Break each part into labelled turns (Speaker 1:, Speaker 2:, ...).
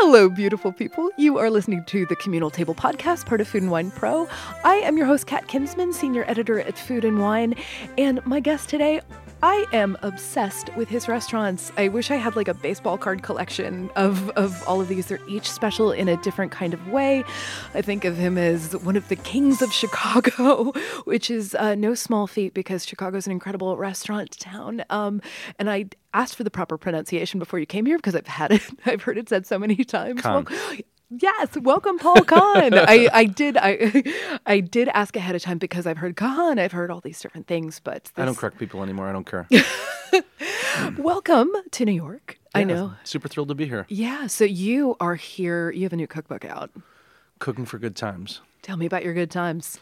Speaker 1: Hello, beautiful people. You are listening to the Communal Table Podcast, part of Food and Wine Pro. I am your host, Kat Kinsman, senior editor at Food and Wine. And my guest today, I am obsessed with his restaurants. I wish I had like a baseball card collection of, of all of these. They're each special in a different kind of way. I think of him as one of the kings of Chicago, which is uh, no small feat because Chicago is an incredible restaurant town. Um, and I asked for the proper pronunciation before you came here because I've had it. I've heard it said so many times. Well, yes, welcome, Paul Kahan. I, I did I I did ask ahead of time because I've heard Kahn. I've heard all these different things, but
Speaker 2: I don't
Speaker 1: this-
Speaker 2: correct people anymore. I don't care.
Speaker 1: welcome to New York. I
Speaker 2: Yeah,
Speaker 1: know.
Speaker 2: Super thrilled to be here.
Speaker 1: Yeah, so you are here. You have a new cookbook out.
Speaker 2: Cooking for good times.
Speaker 1: Tell me about your good times.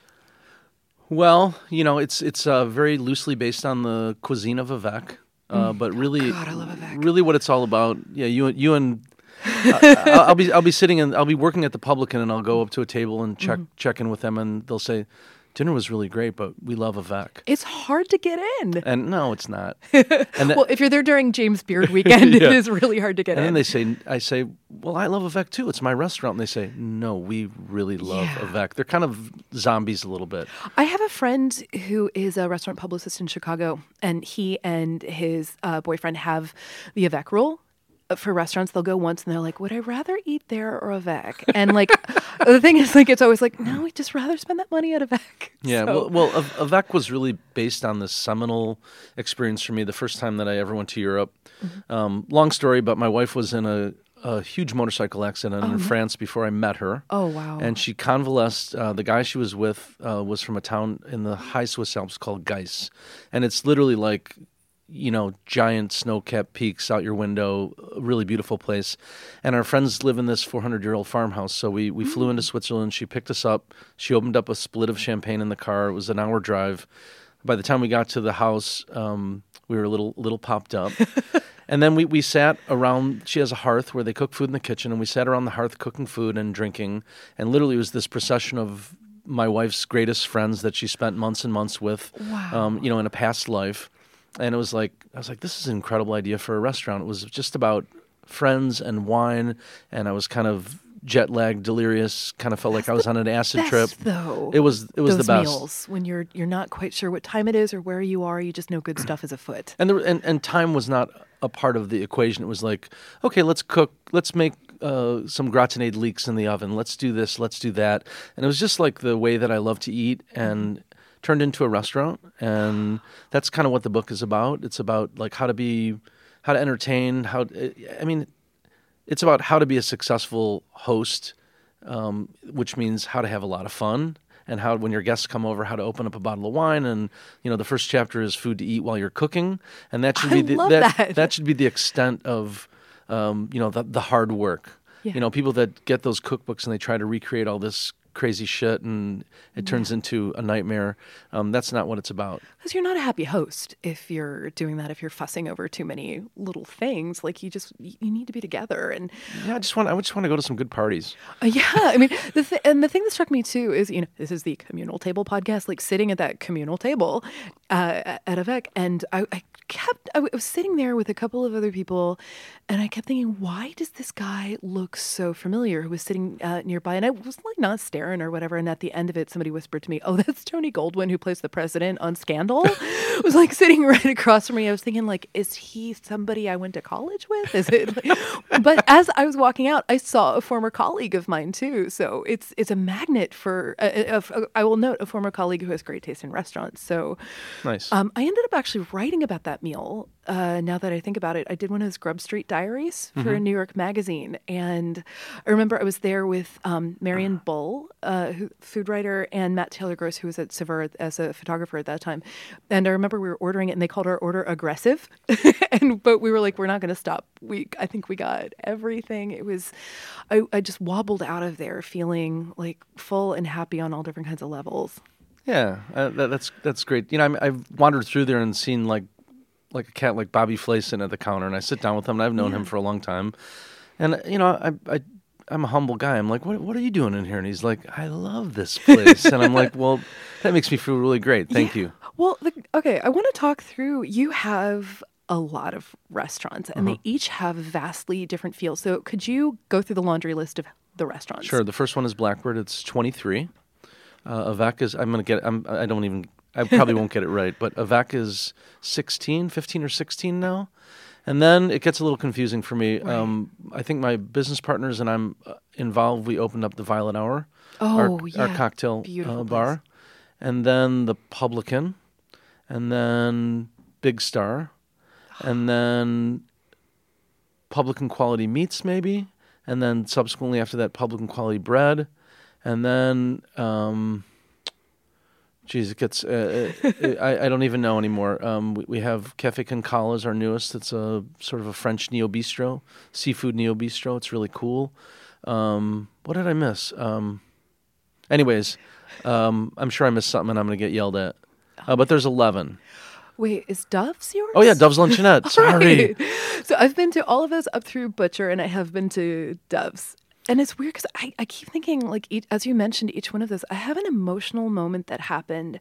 Speaker 2: Well, you know, it's it's uh, very loosely based on the cuisine of Avec, uh, but really,
Speaker 1: Mm. God, I love Avec.
Speaker 2: really, what it's all about. Yeah, you you and uh, I'll, I'll be I'll be sitting and I'll be working at the Publican, and I'll go up to a table and check
Speaker 1: Mm-hmm.
Speaker 2: check in with them, and they'll say, "Dinner was really great, but we love Avec."
Speaker 1: It's hard to get in.
Speaker 2: And no, it's not. And, th-
Speaker 1: Well, if you're there during James Beard weekend,
Speaker 2: Yeah.
Speaker 1: it is really hard to get in.
Speaker 2: and they say, I say, well, I love Avec too. It's my restaurant. And they say, no, we really love
Speaker 1: Yeah.
Speaker 2: Avec. They're kind of zombies a little bit.
Speaker 1: I have a friend who is a restaurant publicist in Chicago, and he and his uh, boyfriend have the Avec rule. Uh, For restaurants, they'll go once and they're like, "Would I rather eat there or a Avec?" And like, the thing is, like, it's always like, "No, we'd just rather spend that money at a Avec."
Speaker 2: Yeah,
Speaker 1: So-
Speaker 2: well, well, Av- Avec was really based on this seminal experience for me. The first time that I ever went to Europe.
Speaker 1: Mm-hmm.
Speaker 2: Um, long story, but my wife was in a, a huge motorcycle accident in France before I met her.
Speaker 1: Oh, wow.
Speaker 2: And she convalesced. Uh, the guy she was with uh, was from a town in the high Swiss Alps called Geiss, and it's literally like. You know, giant snow-capped peaks out your window, a really beautiful place. And our friends live in this 400-year-old farmhouse. So we, we flew into Switzerland. She picked us up. She opened up a split of champagne in the car. It was an hour drive. By the time we got to the house, um, we were a little little popped up. and then we, we sat around. She has a hearth where they cook food in the kitchen, and we sat around the hearth cooking food and drinking. And literally, it was this procession of my wife's greatest friends that she spent months and months with, um, you know, in a past life. And it was like I was like, this is an incredible idea for a restaurant. It was just about friends and wine, and I was kind of jet lagged, delirious. Kind of felt like I was on an acid
Speaker 1: best,
Speaker 2: trip.
Speaker 1: though.
Speaker 2: It was it was the best.
Speaker 1: meals when you're you're not quite sure what time it is or where you are. You just know good stuff is afoot.
Speaker 2: and, there, and and time was not a part of the equation. It was like, okay, let's cook, let's make uh, some gratinade leeks in the oven. Let's do this, let's do that, and it was just like the way that I love to eat, and turned into a restaurant. And that's kind of what the book is about. It's about like how to be, how to entertain. How I mean, it's about how to be a successful host, um, which means how to have a lot of fun and how when your guests come over how to open up a bottle of wine and you know the first chapter is food to eat while you're cooking and that should
Speaker 1: I
Speaker 2: be the,
Speaker 1: love
Speaker 2: that,
Speaker 1: that.
Speaker 2: should be the extent of um, you know the, the hard work
Speaker 1: Yeah.
Speaker 2: you know people that get those cookbooks and they try to recreate all this crazy shit and it turns into a nightmare um, that's not what it's about
Speaker 1: Because you're not a happy host if you're doing that. If you're fussing over too many little things, like you just you you need to be together. And
Speaker 2: yeah i just want i just want to go to some good parties
Speaker 1: uh, yeah, I mean, the th- and the thing that struck me too is you know this is the communal table podcast. Like sitting at that communal table uh, at Avec, and I, I kept I was sitting there with a couple of other people, and I kept thinking, why does this guy look so familiar? Who was sitting uh, nearby, and I was like not staring or whatever. And at the end of it, somebody whispered to me, "Oh, that's Tony Goldwyn who plays the president on Scandal." was like sitting right across from me. I was thinking, like, is he somebody I went to college with? Is it? Like, but as I was walking out, I saw a former colleague of mine too. So it's it's a magnet for. Uh, uh, uh, I will note a former colleague who has great taste in restaurants. So
Speaker 2: nice
Speaker 1: um, I ended up actually writing about that meal. Uh, now that I think about it, I did one of those Grub Street Diaries for
Speaker 2: Mm-hmm.
Speaker 1: a New York magazine, and I remember I was there with um, Marian Bull, uh, who, food writer, and Matt Taylor Gross, who was at Saveur as a photographer at that time. And I remember we were ordering it, and they called our order aggressive, and but we were like, we're not going to stop. We I think we got everything. It was, I, I just wobbled out of there feeling like full and happy on all different kinds of levels.
Speaker 2: Yeah, uh, that, that's that's great. You know, I'm, I've wandered through there and seen like like a cat like Bobby Flay sitting at the counter, and I sit down with him, and I've known him for a long time, and you know, I I I'm a humble guy. I'm like, what what are you doing in here? And he's like, I love this place, and I'm like, well, that makes me feel really great. Thank
Speaker 1: Yeah.
Speaker 2: you.
Speaker 1: Well, the, okay, I want to talk through. You have a lot of restaurants, and they each have vastly different feels. So, could you go through the laundry list of the restaurants?
Speaker 2: Sure. The first one is Blackbird. It's 23. Uh, Avec is, I'm going to get, I'm, I don't even, I probably won't get it right, but Avec is 16, 15 or 16 now. And then it gets a little confusing for me. Um, I think my business partners and I'm uh, involved, we opened up the Violet Hour, our,
Speaker 1: Oh,
Speaker 2: our
Speaker 1: yeah.
Speaker 2: cocktail uh, bar. And then the Publican. And then Big Star. And then Publican Quality Meats, maybe. And then subsequently after that, Publican Quality Bread. And then, um, geez, it gets, uh, uh, I, I don't even know anymore. Um, we, we have Cafe Cancale is our newest. It's a sort of a French neo bistro, seafood neo bistro. It's really cool. Um, what did I miss? Um, anyways, um, I'm sure I missed something and I'm going to get yelled at. Uh, but there's 11.
Speaker 1: Wait, is Dove's yours?
Speaker 2: Oh, yeah, Dove's Luncheonette. Sorry.
Speaker 1: Right. So I've been to all of those up through Butcher, and I have been to Dove's. And it's weird because I, I keep thinking, like, each, as you mentioned, each one of those, I have an emotional moment that happened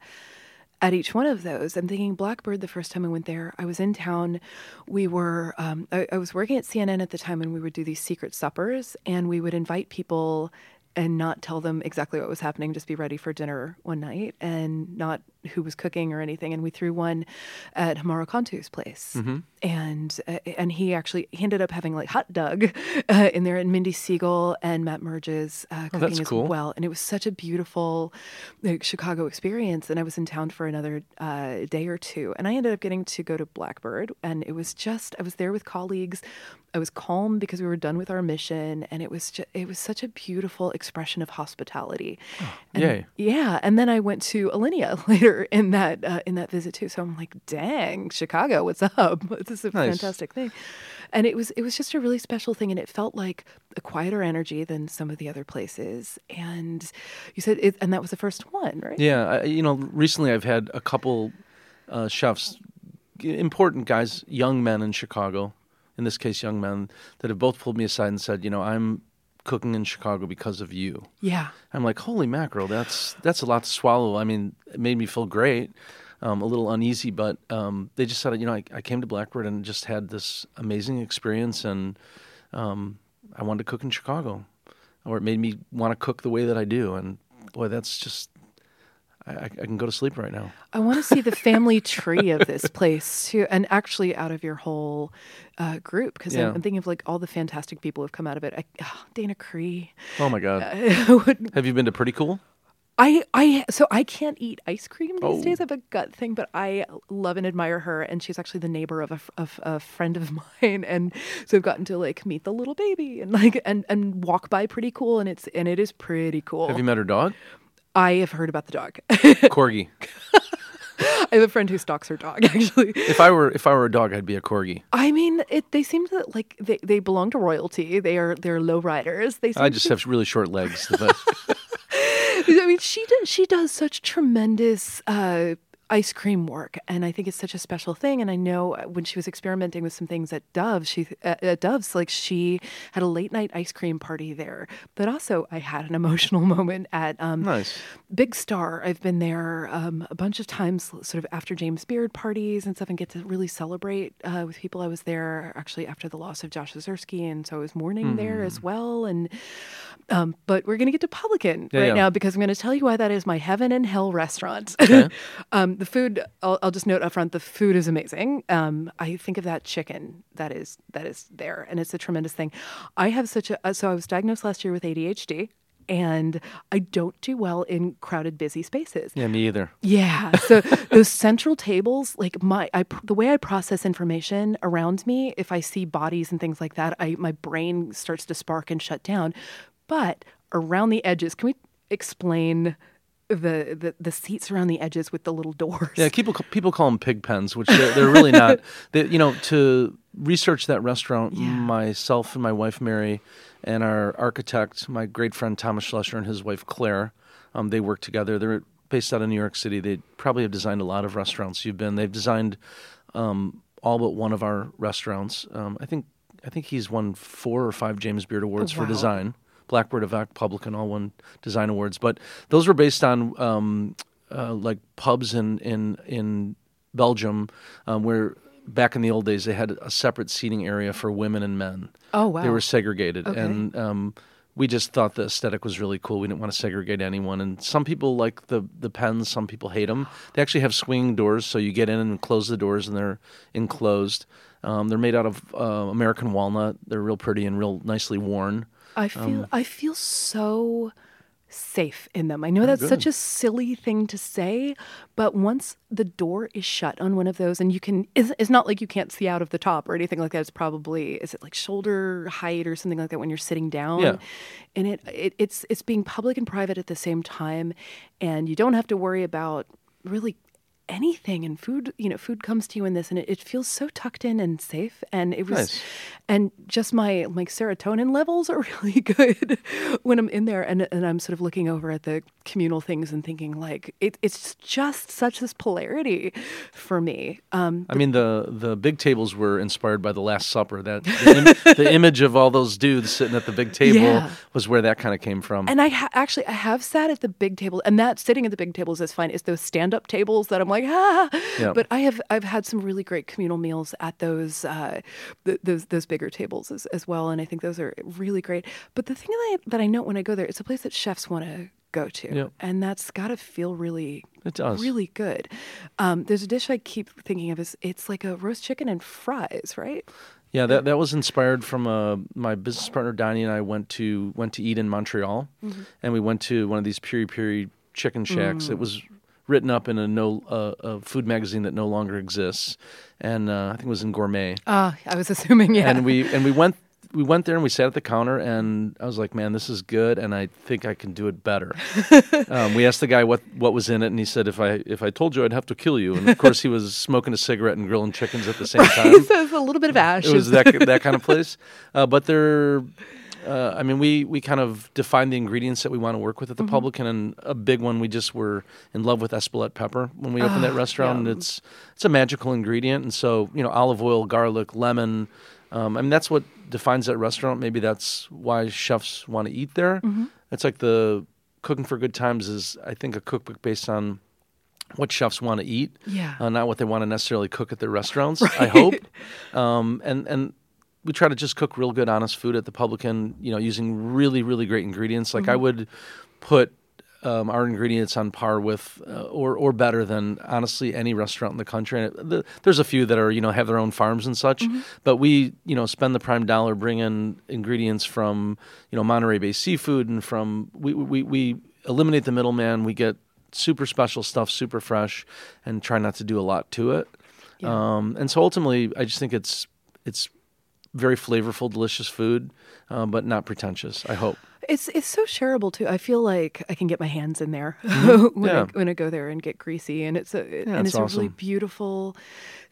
Speaker 1: at each one of those. I'm thinking Blackbird the first time I went there. I was in town. We were, um, I, I was working at CNN at the time, and we would do these secret suppers, and we would invite people and not tell them exactly what was happening, just be ready for dinner one night and not who was cooking or anything. And we threw one at Homaro Cantu's place. And uh, and he actually he ended up having like hot dog uh, in there, and Mindy Segal and Matt Merges uh, cooking
Speaker 2: that's
Speaker 1: as
Speaker 2: cool.
Speaker 1: well. And it was such a beautiful like, Chicago experience. And I was in town for another uh, day or two, and I ended up getting to go to Blackbird, and it was just I was there with colleagues. I was calm because we were done with our mission, and it was just, it was such a beautiful expression of hospitality. And-
Speaker 2: yay.
Speaker 1: Yeah, and then I went to Alinea later in that uh, in that visit too. So I'm like, dang, Chicago, what's up? This is a
Speaker 2: Nice.
Speaker 1: fantastic thing, and it was it was just a really special thing, and it felt like a quieter energy than some of the other places. And you said, it, and that was the first one, right?
Speaker 2: Yeah, I, you know, recently I've had a couple uh, chefs, important guys, young men in Chicago, in this case, young men, that have both pulled me aside and said, you know, I'm cooking in Chicago because of you.
Speaker 1: Yeah.
Speaker 2: I'm like, holy mackerel, that's that's a lot to swallow. I mean, it made me feel great, um, a little uneasy, but um, they just said, you know, I, I came to Blackbird and just had this amazing experience, and um, I wanted to cook in Chicago, or it made me want to cook the way that I do, and boy, that's just. I, I can go to sleep right now.
Speaker 1: I want to see the family tree of this place too, and actually out of your whole uh, group because
Speaker 2: Yeah.
Speaker 1: I'm, I'm thinking of like all the fantastic people who've come out of it. I, oh, Dana Cree.
Speaker 2: Oh my God!
Speaker 1: would
Speaker 2: Have you been to Pretty Cool?
Speaker 1: I, I, so I can't eat ice cream these
Speaker 2: Oh.
Speaker 1: days. I have a gut thing, but I love and admire her, and she's actually the neighbor of a, of a friend of mine, and so I've gotten to like meet the little baby and like and and walk by pretty cool, and it's and it is pretty cool.
Speaker 2: Have you met her dog,
Speaker 1: I have heard about the dog.
Speaker 2: Corgi?
Speaker 1: I have a friend who stalks her dog actually.
Speaker 2: If I were if I were a dog, I'd be a corgi.
Speaker 1: I mean, it, they seem to like they, they belong to royalty. They are they're low riders. They seem
Speaker 2: I just
Speaker 1: to,
Speaker 2: have really short legs. But
Speaker 1: I mean, she does she does such tremendous uh, ice cream work, and I think it's such a special thing. And I know when she was experimenting with some things at Dove, she uh, at Dove's like she had a late night ice cream party there. But also, I had an emotional moment at um,
Speaker 2: nice.
Speaker 1: Big Star. I've been there um, a bunch of times, sort of after James Beard parties and stuff, and get to really celebrate uh, with people. I was there actually after the loss of Josh Ozersky, and so I was mourning there as well. And um, but we're gonna get to Publican
Speaker 2: Yeah,
Speaker 1: right
Speaker 2: yeah.
Speaker 1: now because I'm gonna tell you why that is my heaven and hell restaurant.
Speaker 2: Okay.
Speaker 1: um, the food, I'll, I'll just note up front, the food is amazing. Um, I think of that chicken that is that is there, and it's a tremendous thing. I have such a so I was diagnosed last year with ADHD. And I don't do well in crowded, busy spaces.
Speaker 2: Yeah, me either.
Speaker 1: Yeah. So those central tables, like my, I, the way I process information around me, if I see bodies and things like that, I, my brain starts to spark and shut down. But around the edges, can we explain the, the, the seats around the edges with the little doors?
Speaker 2: Yeah, people people call them pig pens, which they're, they're really not. They, you know, to research that restaurant,
Speaker 1: Yeah.
Speaker 2: myself and my wife Mary, and our architect, my great friend Thomas Schlesser and his wife Claire, um, they work together. They're based out of New York City. They probably have designed a lot of restaurants you've been. They've designed um, all but one of our restaurants. Um, I think I think he's won four or five James Beard Awards for
Speaker 1: Wow.
Speaker 2: design. Blackbird, Avec, Publican, all won design awards. But those were based on um, uh, like pubs in in in Belgium, um, where back in the old days they had a separate seating area for women and men.
Speaker 1: Oh wow.
Speaker 2: They were segregated,
Speaker 1: Okay.
Speaker 2: and um, we just thought the aesthetic was really cool. We didn't want to segregate anyone, and some people like the the pens. Some people hate them. They actually have swinging doors, so you get in and close the doors, and they're enclosed. Um, they're made out of uh, American walnut. They're real pretty and real nicely worn.
Speaker 1: I feel um, I feel so safe in them. I know oh, that's such a silly thing to say, but once the door is shut on one of those and you can it's, it's not like you can't see out of the top or anything like that. It's probably is it like shoulder height or something like that when you're sitting down.
Speaker 2: Yeah.
Speaker 1: And it, it it's it's being public and private at the same time and you don't have to worry about really anything and food you know food comes to you in this and it, it feels so tucked in and safe and it was
Speaker 2: Nice.
Speaker 1: and just my like serotonin levels are really good when I'm in there and and I'm sort of looking over at the communal things and thinking like it, it's just such this polarity for me. Um,
Speaker 2: I mean, the the big tables were inspired by the Last Supper. That the, Im- the image of all those dudes sitting at the big table
Speaker 1: Yeah.
Speaker 2: was where that kind of came from.
Speaker 1: and I ha- actually I have sat at the big table, and that sitting at the big tables is fine. It's those stand up tables that I'm like ah.
Speaker 2: Yeah.
Speaker 1: But I have I've had some really great communal meals at those uh, th- those those bigger tables as, as well, and I think those are really great. But the thing that I that I note when I go there, it's a place that chefs want to go to,
Speaker 2: Yep.
Speaker 1: and that's got to feel really
Speaker 2: It does.
Speaker 1: really good. Um, there's a dish I keep thinking of is it's like a roast chicken and fries, right?
Speaker 2: Yeah, that that was inspired from uh, my business partner Donnie and I went to went to eat in Montreal, and we went to one of these piri piri chicken shacks. It was written up in a no uh, a food magazine that no longer exists, and uh, I think it was in Gourmet.
Speaker 1: Ah, I was assuming, yeah.
Speaker 2: And we and we went we went there and we sat at the counter and I was like, man, this is good, and I think I can do it better. um, we asked the guy what what was in it, and he said, if I if I told you, I'd have to kill you. And of course, he was smoking a cigarette and grilling chickens at the same time.
Speaker 1: so it's a little bit of ash.
Speaker 2: It was that that kind of place. Uh, but they're, uh, I mean, we we kind of defined the ingredients that we want to work with at the Publican, and a big one we just were in love with Espelette pepper when we opened that restaurant. And it's it's a magical ingredient, and so you know, olive oil, garlic, lemon. Um, I mean, that's what defines that restaurant. Maybe that's why chefs want to eat there. It's like the cooking for good times is, I think, a cookbook based on what chefs want to eat
Speaker 1: Yeah.
Speaker 2: uh, not what they want to necessarily cook at their restaurants. I hope, um, and and we try to just cook real good, honest food at the Publican. You know, using really really great ingredients. Like I would put um, our ingredients on par with, uh, or or better than honestly any restaurant in the country. And it, the, there's a few that are you know have their own farms and such, but we you know spend the prime dollar, bringing ingredients from you know Monterey Bay seafood and from we we we eliminate the middleman. We get super special stuff, super fresh, and try not to do a lot to it.
Speaker 1: Yeah.
Speaker 2: Um, and so ultimately, I just think it's it's very flavorful, delicious food, uh, but not pretentious. I hope.
Speaker 1: It's it's so shareable too. I feel like I can get my hands in there when
Speaker 2: Yeah.
Speaker 1: I when I go there and get greasy, and it's a and
Speaker 2: it's
Speaker 1: it's a really beautiful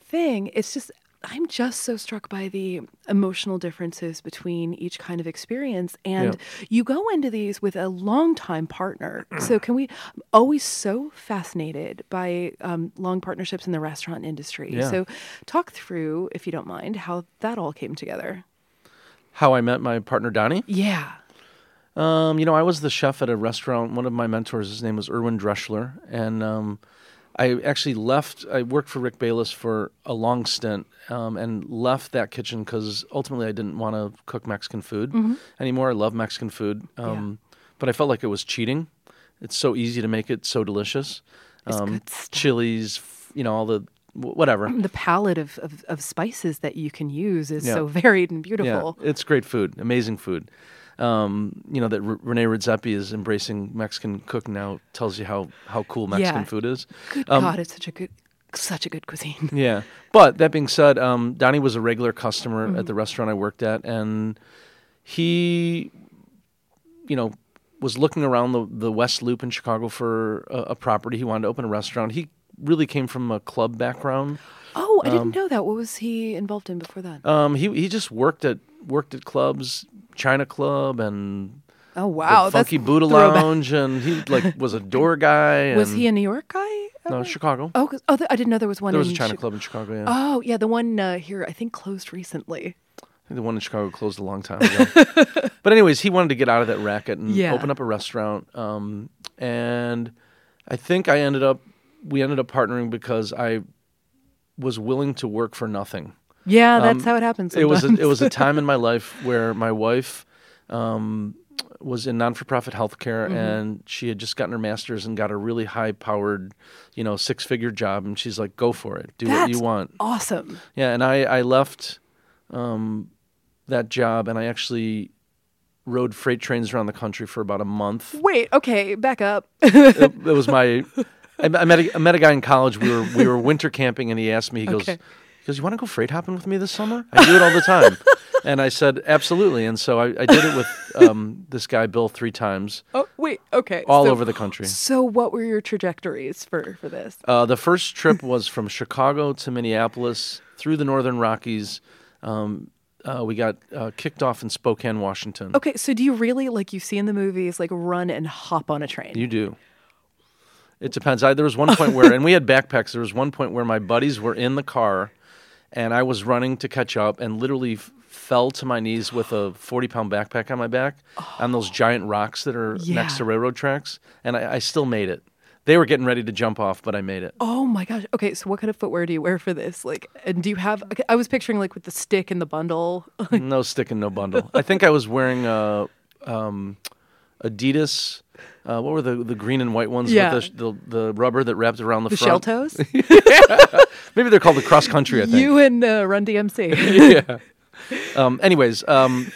Speaker 1: thing. It's just I'm just so struck by the emotional differences between each kind of experience, and you go into these with a longtime partner. so can we? I'm always so fascinated by um, long partnerships in the restaurant industry.
Speaker 2: Yeah.
Speaker 1: So talk through, if you don't mind, how that all came together.
Speaker 2: How I met my partner Donnie.
Speaker 1: Yeah.
Speaker 2: Um, you know, I was the chef at a restaurant. One of my mentors, his name was Erwin Drechsler, and um, I actually left. I worked for Rick Bayless for a long stint, um, and left that kitchen because ultimately I didn't want to cook Mexican food anymore. I love Mexican food, um, but I felt like it was cheating. It's so easy to make it so delicious. Um, chilies, you know, all the whatever.
Speaker 1: the palette of, of, of spices that you can use is
Speaker 2: Yeah.
Speaker 1: so varied and
Speaker 2: Yeah,
Speaker 1: beautiful.
Speaker 2: it's great food, amazing food. Um, you know that R- Rene Redzepi is embracing Mexican cooking now tells you how how cool Mexican
Speaker 1: Yeah.
Speaker 2: food is.
Speaker 1: Good
Speaker 2: Um,
Speaker 1: God, it's such a good, such a good cuisine.
Speaker 2: Yeah, but that being said, um, Donnie was a regular customer
Speaker 1: Mm-hmm.
Speaker 2: at the restaurant I worked at, and he, you know, was looking around the the West Loop in Chicago for a, a property. He wanted to open a restaurant. He really came from a club background.
Speaker 1: Oh, I didn't know that. What was he involved in before that?
Speaker 2: Um, he he just worked at worked at clubs, China Club, and
Speaker 1: oh wow,
Speaker 2: the Funky Buddha
Speaker 1: throwback.
Speaker 2: Lounge, and he like was a door guy.
Speaker 1: Was he a New York guy?
Speaker 2: no? Chicago?
Speaker 1: Oh, 'cause- oh, th- I didn't know there was one.
Speaker 2: there was
Speaker 1: in
Speaker 2: a China
Speaker 1: Chi-
Speaker 2: Club in Chicago. Yeah,
Speaker 1: Oh, yeah, the one uh, here I think closed recently.
Speaker 2: I think the one in Chicago closed a long time ago. but anyways, he wanted to get out of that racket and
Speaker 1: Yeah.
Speaker 2: open up a restaurant. Um, and I think I ended up we ended up partnering because I was willing to work for nothing.
Speaker 1: Yeah, that's
Speaker 2: Um,
Speaker 1: how it happens.
Speaker 2: It was a, it was a time in my life where my wife um, was in non for profit healthcare,
Speaker 1: Mm-hmm.
Speaker 2: and she had just gotten her master's and got a really high powered, you know, six figure job, and she's like, "Go for it, do what you want."
Speaker 1: awesome.
Speaker 2: Yeah, and I I left um, that job, and I actually rode freight trains around the country for about a month.
Speaker 1: Wait, okay, back up.
Speaker 2: it, it was my. I, met a, I met a guy in college. We were we were winter camping, and he asked me. He goes,
Speaker 1: Okay.
Speaker 2: He goes, "You want to go freight hopping with me this summer?" I do it all the time, and I said, "Absolutely." And so I, I did it with um, this guy Bill three times,
Speaker 1: oh, wait, okay.
Speaker 2: all
Speaker 1: so,
Speaker 2: over the country.
Speaker 1: So, what were your trajectories for for this?
Speaker 2: Uh, the first trip was from Chicago to Minneapolis through the Northern Rockies. Um, uh, we got uh, kicked off in Spokane, Washington.
Speaker 1: Okay, so do you really like you see in the movies like run and hop on a train?
Speaker 2: You do. It depends. I, there was one point where, and we had backpacks. There was one point where my buddies were in the car, and I was running to catch up, and literally f- fell to my knees with a forty-pound backpack on my back on those giant rocks that are
Speaker 1: Yeah.
Speaker 2: next to railroad tracks, and I, I still made it. They were getting ready to jump off, but I made it.
Speaker 1: Oh my gosh. Okay, so what kind of footwear do you wear for this? Like, and do you have? I was picturing like with the stick and the bundle.
Speaker 2: no stick and no bundle. I think I was wearing uh, um, Adidas. Uh, what were the, the green and white ones
Speaker 1: Yeah.
Speaker 2: with the, the the rubber that wrapped around the,
Speaker 1: The shell
Speaker 2: front?
Speaker 1: toes.
Speaker 2: Maybe they're called the cross country. I think.
Speaker 1: you and uh, Run DMC.
Speaker 2: yeah. Um, anyways, um,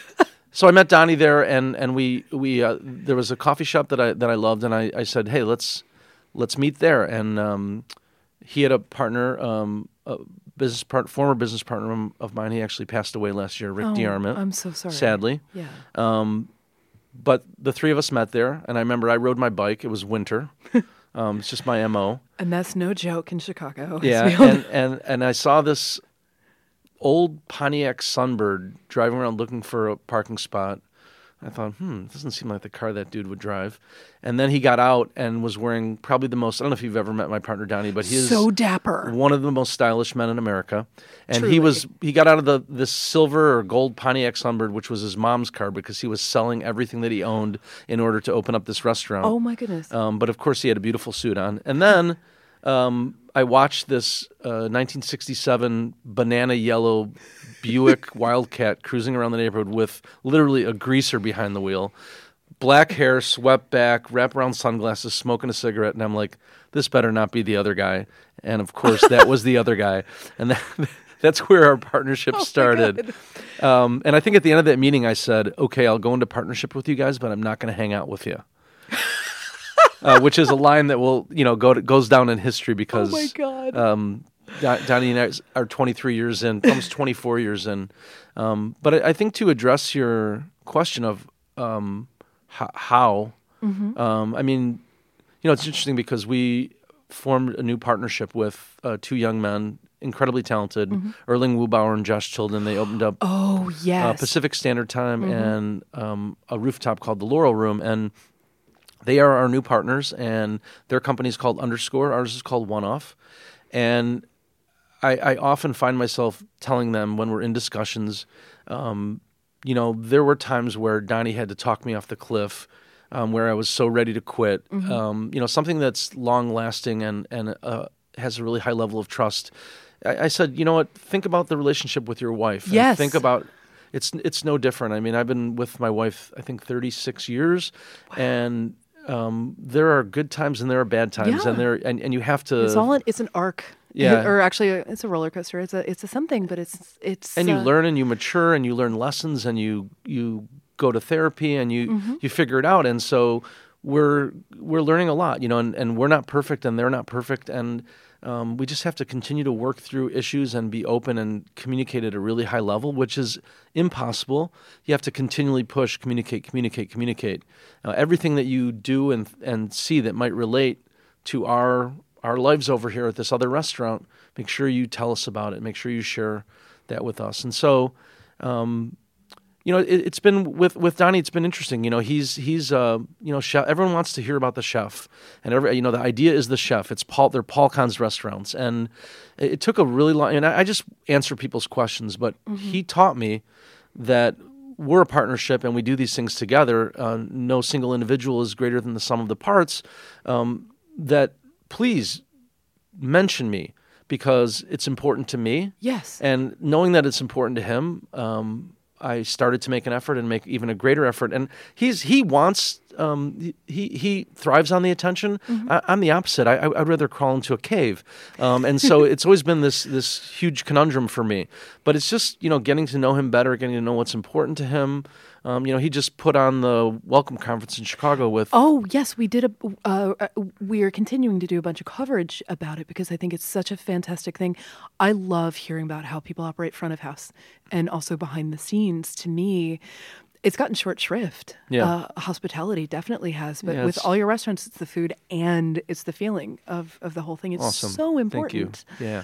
Speaker 2: so I met Donnie there, and and we we uh, there was a coffee shop that I that I loved, and I, I said, hey, let's let's meet there. And um, he had a partner, um, a business part, former business partner of- mine. He actually passed away last year, Rick
Speaker 1: Oh. I'm so sorry.
Speaker 2: Sadly,
Speaker 1: Yeah.
Speaker 2: um, but the three of us met there, and I remember I rode my bike. It was winter. um, it's just my mo.
Speaker 1: And that's no joke in Chicago.
Speaker 2: Yeah, and, and and I saw this old Pontiac Sunbird driving around looking for a parking spot. I thought, hmm, doesn't seem like the car that dude would drive. And then he got out and was wearing probably the most. I don't know if you've ever met my partner Donnie, but he is
Speaker 1: so dapper.
Speaker 2: one of the most stylish men in America. And he was he got out of the this silver or gold Pontiac Sunbird, which was his mom's car, because he was selling everything that he owned in order to open up this restaurant.
Speaker 1: Oh my goodness.
Speaker 2: Um, but of course, he had a beautiful suit on. And then um, I watched this uh, 1967 banana yellow Buick Wildcat cruising around the neighborhood with literally a greaser behind the wheel, black hair, swept back, wraparound sunglasses, smoking a cigarette. And I'm like, this better not be the other guy. And of course, that was the other guy. And that, that's where our partnership
Speaker 1: Oh
Speaker 2: started. Um, and I think at the end of that meeting, I said, okay, I'll go into partnership with you guys, but I'm not going to hang out with you uh, which is a line that will you know go to, goes down in history because
Speaker 1: oh my god.
Speaker 2: um, Donnie and I are 23 years in, almost 24 years in. Um, but I, I think to address your question of um, h- how,
Speaker 1: Mm-hmm.
Speaker 2: um, I mean, you know, it's interesting because we formed a new partnership with uh, two young men, incredibly talented, Erling Wu-Bower and Josh Tilden. They opened up
Speaker 1: oh yes. Mm-hmm.
Speaker 2: uh, Pacific Standard Time and um, a rooftop called the Laurel Room, and they are our new partners. And their company is called Underscore. Ours is called One Off, and I, I often find myself telling them when we're in discussions, um, you know, there were times where Donnie had to talk me off the cliff. Um, where I was so ready to quit, um, you know, something that's long lasting and and uh, has a really high level of trust. I, I said, you know what? Think about the relationship with your wife.
Speaker 1: Yes.
Speaker 2: Think about it's it's no different. I mean, I've been with my wife I think 36 years, and um, there are good times and there are bad times,
Speaker 1: Yeah.
Speaker 2: and there and, and you have to.
Speaker 1: it's all. An, it's an arc.
Speaker 2: Yeah.
Speaker 1: or actually, it's a roller coaster. It's a. It's a something, but it's. It's.
Speaker 2: and you
Speaker 1: uh,
Speaker 2: learn and you mature and you learn lessons and you you go to therapy and you
Speaker 1: Mm-hmm.
Speaker 2: you figure it out and so we're we're learning a lot you know and, and we're not perfect and they're not perfect and um, we just have to continue to work through issues and be open and communicate at a really high level which is impossible you have to continually push communicate communicate communicate uh, everything that you do and and see that might relate to our our lives over here at this other restaurant make sure you tell us about it make sure you share that with us and so um, you know, it, it's been with with Donnie. It's been interesting. You know, he's he's uh, you know, chef. Everyone wants to hear about the chef, and every you know, the idea is the chef. It's Paul. They're Paul Kahan's restaurants, and it, it took a really long. And I, I just answer people's questions, but he taught me that we're a partnership and we do these things together. Uh, no single individual is greater than the sum of the parts. Um, that please mention me because it's important to me.
Speaker 1: Yes.
Speaker 2: And knowing that it's important to him, um, I started to make an effort and make even a greater effort. And he's he wants um, he he thrives on the attention. I, I'm the opposite. I, I- I'd rather crawl into a cave. Um, and so it's always been this this huge conundrum for me. But it's just you know getting to know him better, getting to know what's important to him. Um, you know, he just put on the welcome conference in Chicago with
Speaker 1: Oh yes, we did a. Uh, uh, we are continuing to do a bunch of coverage about it because I think it's such a fantastic thing. I love hearing about how people operate front of house and also behind the scenes. To me, it's gotten short shrift.
Speaker 2: Yeah.
Speaker 1: uh, hospitality definitely has, but
Speaker 2: Yeah,
Speaker 1: with all your restaurants, it's the food and it's the feeling of of the whole thing. It's
Speaker 2: Awesome.
Speaker 1: so important.
Speaker 2: Thank you. Yeah.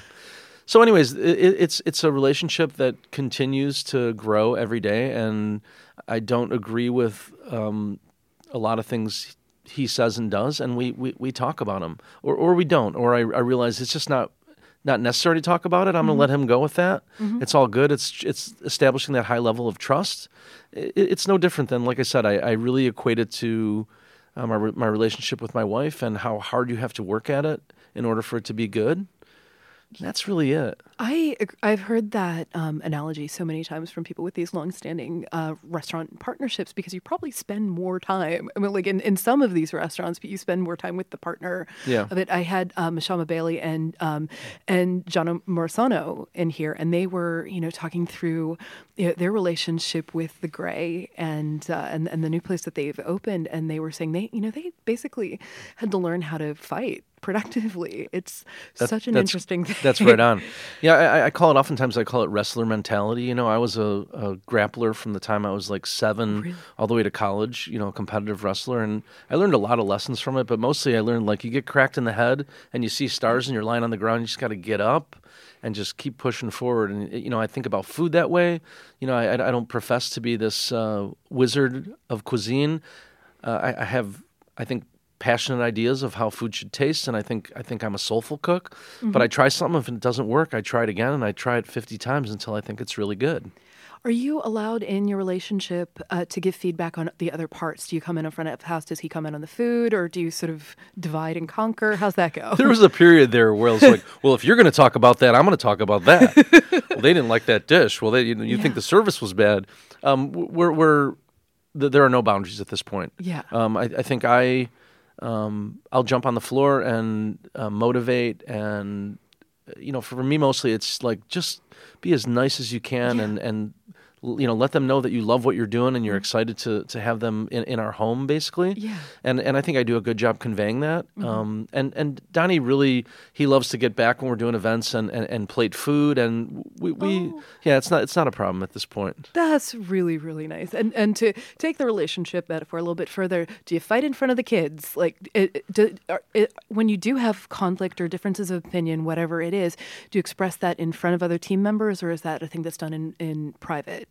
Speaker 2: So, anyways, it, it's it's a relationship that continues to grow every day, and I don't agree with um, a lot of things he says and does, and we, we, we talk about them, or or we don't, or I, I realize it's just not not necessary to talk about it. I'm gonna let him go with that. It's all good. It's it's establishing that high level of trust. It, it's no different than like I said. I, I really equate it to uh, my my relationship with my wife and how hard you have to work at it in order for it to be good. That's really it.
Speaker 1: I I've heard that um, analogy so many times from people with these long-standing uh, restaurant partnerships because you probably spend more time. I mean, like in, in some of these restaurants, but you spend more time with the partner
Speaker 2: Yeah.
Speaker 1: of it. I had um, Mashama Bailey and um, and Johno Morisano in here, and they were you know talking through you know, their relationship with the Grey and uh, and and the new place that they've opened, and they were saying they you know they basically had to learn how to fight productively. It's
Speaker 2: That-
Speaker 1: such an interesting thing.
Speaker 2: That's right on. Yeah, I, I call it oftentimes. I call it wrestler mentality. You know, I was a, a grappler from the time I was like seven
Speaker 1: Really?
Speaker 2: all the way to college. You know, a competitive wrestler, and I learned a lot of lessons from it. But mostly, I learned like you get cracked in the head and you see stars and you're lying on the ground. You just got to get up and just keep pushing forward. And you know, I think about food that way. You know, I, I don't profess to be this uh, wizard of cuisine. Uh, I, I have, I think, passionate ideas of how food should taste, and I think I think I'm a soulful cook. But I try something. If it doesn't work, I try it again, and I try it 50 times until I think it's really good.
Speaker 1: Are you allowed in your relationship uh, to give feedback on the other parts? Do you come in in front of the house? Does he come in on the food, or do you sort of divide and conquer? How's that go?
Speaker 2: There was a period there where it's like, well, if you're going to talk about that, I'm going to talk about that. well, they didn't like that dish. Well, they you, you think the service was bad. Um, we're we're there are no boundaries at this point.
Speaker 1: Yeah.
Speaker 2: Um, I, I think I um, I'll jump on the floor and uh, motivate and uh, you know for me mostly it's like just be as nice as you can
Speaker 1: Yeah.
Speaker 2: and and you know let them know that you love what you're doing and you're excited to to have them in, in our home basically
Speaker 1: Yeah.
Speaker 2: and and I think I do a good job conveying that um, and and Donnie really he loves to get back when we're doing events and and, and plate food and we, we
Speaker 1: Oh.
Speaker 2: yeah it's not it's not a problem at this point
Speaker 1: That's really really nice. And and to take the relationship metaphor a little bit further, do you fight in front of the kids? Like, it- do, it, when you do have conflict or differences of opinion, whatever it is, do you express that in front of other team members, or is that a thing that's done in in private?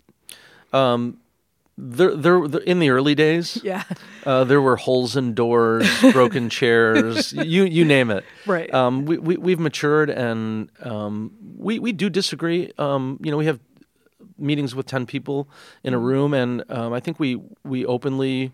Speaker 2: There, there, there in the early days
Speaker 1: Yeah.
Speaker 2: Uh, there were holes in doors, broken chairs, you you name it.
Speaker 1: Right.
Speaker 2: Um, we, we we've matured, and um, we we do disagree. Um, you know, we have meetings with ten people in a room, and um, I think we we openly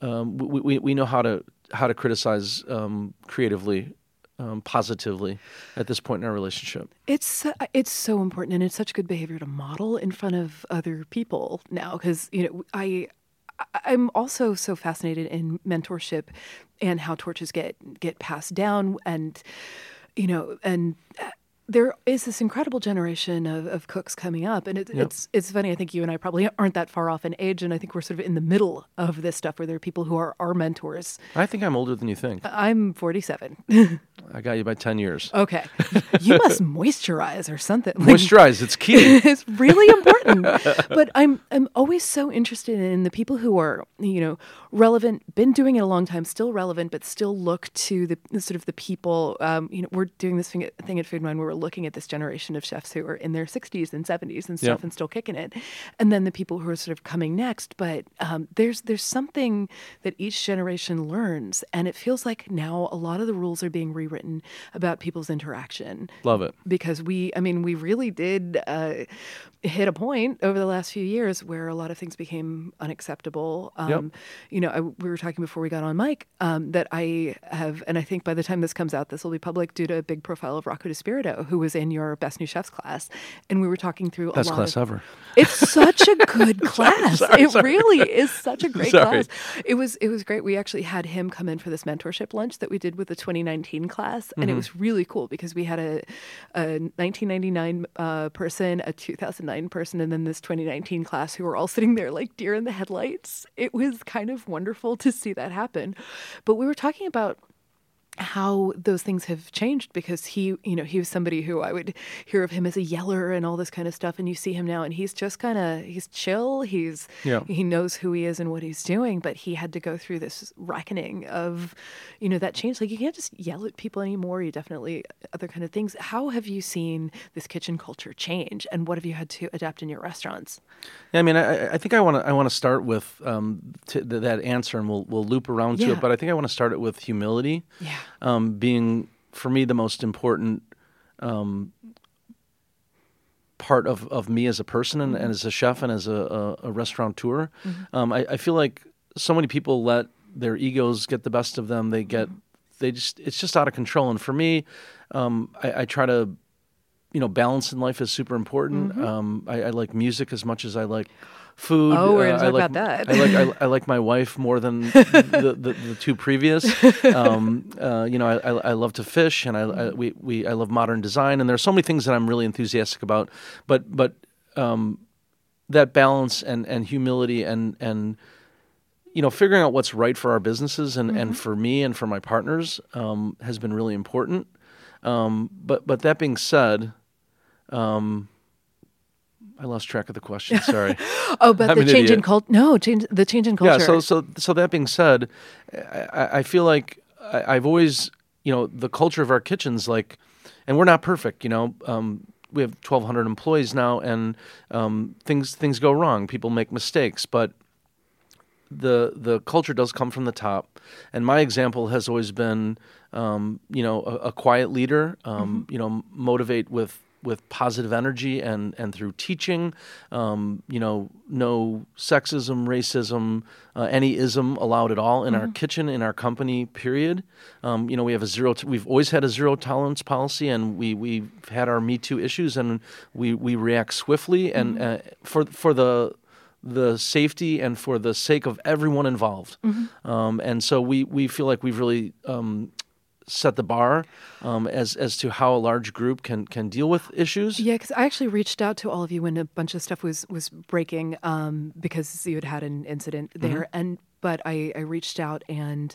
Speaker 2: um, we, we we know how to how to criticize um, creatively, um, positively at this point in our relationship.
Speaker 1: It's uh, it's so important, and it's such good behavior to model in front of other people now. Because you know, I I'm also so fascinated in mentorship and how torches get get passed down, and you know, and there is this incredible generation of, of cooks coming up, and it,
Speaker 2: Yep.
Speaker 1: it's it's funny. I think you and I probably aren't that far off in age, and I think we're sort of in the middle of this stuff where there are people who are our mentors.
Speaker 2: I think I'm older than you think.
Speaker 1: I'm 47.
Speaker 2: I got you by ten years.
Speaker 1: okay, you must moisturize or something. Like,
Speaker 2: Moisturize, it's key.
Speaker 1: it's really important. but I'm I'm always so interested in the people who are you know relevant, been doing it a long time, still relevant, but still look to the, the sort of the people. Um, you know, we're doing this thing at, thing at where we're looking at this generation of chefs who are in their 60s and 70s and stuff
Speaker 2: Yep.
Speaker 1: and still kicking it, and then the people who are sort of coming next. But um, there's there's something that each generation learns, and it feels like now a lot of the rules are being rewritten about people's interaction
Speaker 2: Love it.
Speaker 1: because we i mean we really did uh, hit a point over the last few years where a lot of things became unacceptable um,
Speaker 2: Yep.
Speaker 1: you know I, we were talking before we got on mic um, that i have and i think by the time this comes out this will be public due to a big profile of rocco DiSpirito, who was in your best new chefs class and we were talking through
Speaker 2: Best
Speaker 1: a lot
Speaker 2: class
Speaker 1: of,
Speaker 2: ever.
Speaker 1: it's such a good class.
Speaker 2: sorry,
Speaker 1: it
Speaker 2: sorry.
Speaker 1: really is such a great
Speaker 2: Sorry.
Speaker 1: class. It was it was great. We actually had him come in for this mentorship lunch that we did with the 2019 class, and it
Speaker 2: Mm-hmm.
Speaker 1: was really cool because we had a, a 1999 uh, person, a 2009 person, and then this 2019 class who were all sitting there like deer in the headlights. It was kind of wonderful to see that happen. But we were talking about how those things have changed because he, you know, he was somebody who I would hear of him as a yeller and all this kind of stuff. And you see him now and he's just kind of, he's chill. He's,
Speaker 2: Yeah.
Speaker 1: he knows who he is and what he's doing, but he had to go through this reckoning of, you know, that change. Like you can't just yell at people anymore. You definitely, other kind of things. How have you seen this kitchen culture change and what have you had to adapt in your restaurants?
Speaker 2: Yeah, I mean, I, I think I want to I want to start with um, t- that answer, and we'll we'll loop around to it. But I think I want to start it with humility.
Speaker 1: Yeah.
Speaker 2: Um, being for me the most important um, part of, of me as a person and, and as a chef and as a, a, a restaurateur. Um, I, I feel like so many people let their egos get the best of them. They get they just it's just out of control. And for me, um, I, I try to you know balance in life is super important. Um, I, I like music as much as I like food.
Speaker 1: Oh, we're gonna
Speaker 2: Uh, I
Speaker 1: talk
Speaker 2: like,
Speaker 1: about that.
Speaker 2: I like I, I like my wife more than the, the, the two previous. Um, uh, you know, I, I, I love to fish, and I, I we, we I love modern design, and there are so many things that I'm really enthusiastic about. But but um, that balance and and humility and and you know figuring out what's right for our businesses and, and for me and for my partners um, has been really important. Um, but but that being said, um, I lost track of the question. Sorry.
Speaker 1: Oh, but
Speaker 2: I'm
Speaker 1: the
Speaker 2: an
Speaker 1: change in culture. No, change the change in culture.
Speaker 2: Yeah. So so so that being said, I, I- feel like I, I've always you know the culture of our kitchens like, and we're not perfect. You know, um, we have 1,200 employees now, and um, things things go wrong. People make mistakes, but the the culture does come from the top. And my example has always been, um, you know, a, a quiet leader. Um, You know, motivate with with positive energy and and through teaching. Um, you know, no sexism, racism, uh, any ism allowed at all in our kitchen, in our company. Period. Um, you know, we have a zero. T- we've always had a zero tolerance policy, and we we've had our Me Too issues, and we we react swiftly and uh, for for the the safety and for the sake of everyone involved. Um, and so we, we feel like we've really um, set the bar um, as as to how a large group can can deal with issues.
Speaker 1: Yeah, because I actually reached out to all of you when a bunch of stuff was was breaking um, because you had had an incident there, and but I, I reached out and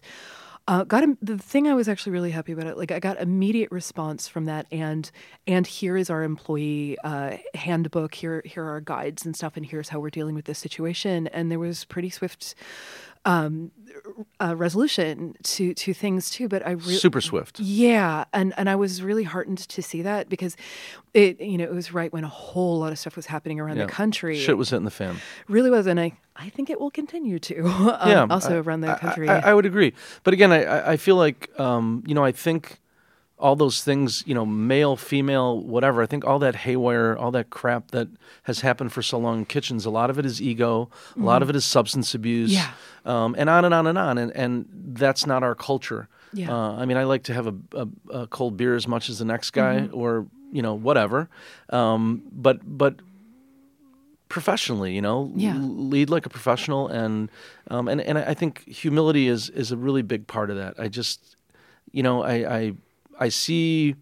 Speaker 1: uh, got a, the thing I was actually really happy about it. Like I got immediate response from that, and and here is our employee uh, handbook. Here here are our guides and stuff, and here's how we're dealing with this situation. And there was pretty swift um, uh, resolution to to things too. But I really
Speaker 2: Super swift.
Speaker 1: yeah, and and I was really heartened to see that because it you know it was right when a whole lot of stuff was happening around
Speaker 2: Yeah.
Speaker 1: the country.
Speaker 2: Shit was hitting the fan.
Speaker 1: really was, and I I think it will continue to. um,
Speaker 2: yeah,
Speaker 1: also
Speaker 2: I-
Speaker 1: around the country.
Speaker 2: I, I would agree, but again, I- I, I feel like um, you know I think all those things, you know, male, female, whatever. I think all that haywire, all that crap that has happened for so long in kitchens, a lot of it is ego, a lot of it is substance abuse,
Speaker 1: Yeah.
Speaker 2: um, and on and on and on, and and that's not our culture.
Speaker 1: Yeah.
Speaker 2: Uh, I mean, I like to have a, a, a cold beer as much as the next guy, or you know, whatever. Um, but but professionally, you know,
Speaker 1: Yeah.
Speaker 2: lead like a professional, and um, and and I think humility is is a really big part of that. I just, you know, I I, I see,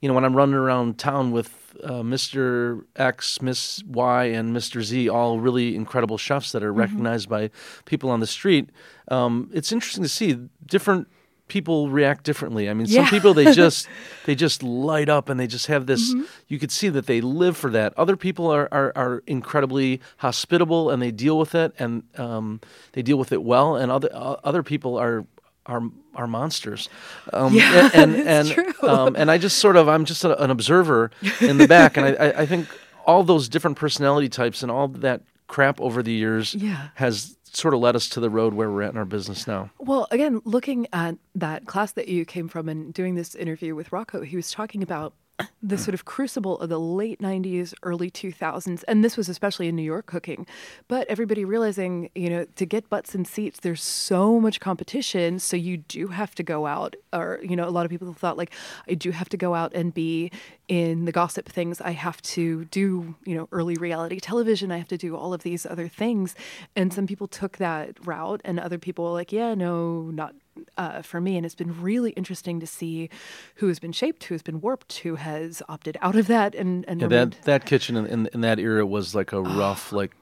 Speaker 2: you know, when I'm running around town with uh, Mr. X, Miss Y, and Mr. Z, all really incredible chefs that are
Speaker 1: Mm-hmm.
Speaker 2: recognized by people on the street. Um, it's interesting to see different people react differently. I mean, some people they just they just light up and they just have this.
Speaker 1: Mm-hmm.
Speaker 2: You could see that they live for that. Other people are are, are incredibly hospitable and they deal with it and um, they deal with it well. And other uh, other people are are are monsters. Um,
Speaker 1: Yeah,
Speaker 2: and and
Speaker 1: true.
Speaker 2: Um, and I just sort of I'm just a, an observer in the back, and I, I, I think all those different personality types and all that crap over the years
Speaker 1: Yeah.
Speaker 2: has sort of led us to the road where we're at in our business now.
Speaker 1: Well, again, looking at that class that you came from and doing this interview with Rocco, he was talking about the sort of crucible of the late 90s, early 2000s. And this was especially in New York cooking. But everybody realizing, you know, to get butts and seats, there's so much competition. So you do have to go out. Or, you know, a lot of people thought, like, I do have to go out and be in the gossip things. I have to do, you know, early reality television. I have to do all of these other things. And some people took that route, and other people were like, yeah, no, not uh, for me. And it's been really interesting to see who has been shaped, who has been warped, who has opted out of that. And, and
Speaker 2: Yeah, that that kitchen in, in in that era was like a rough, like,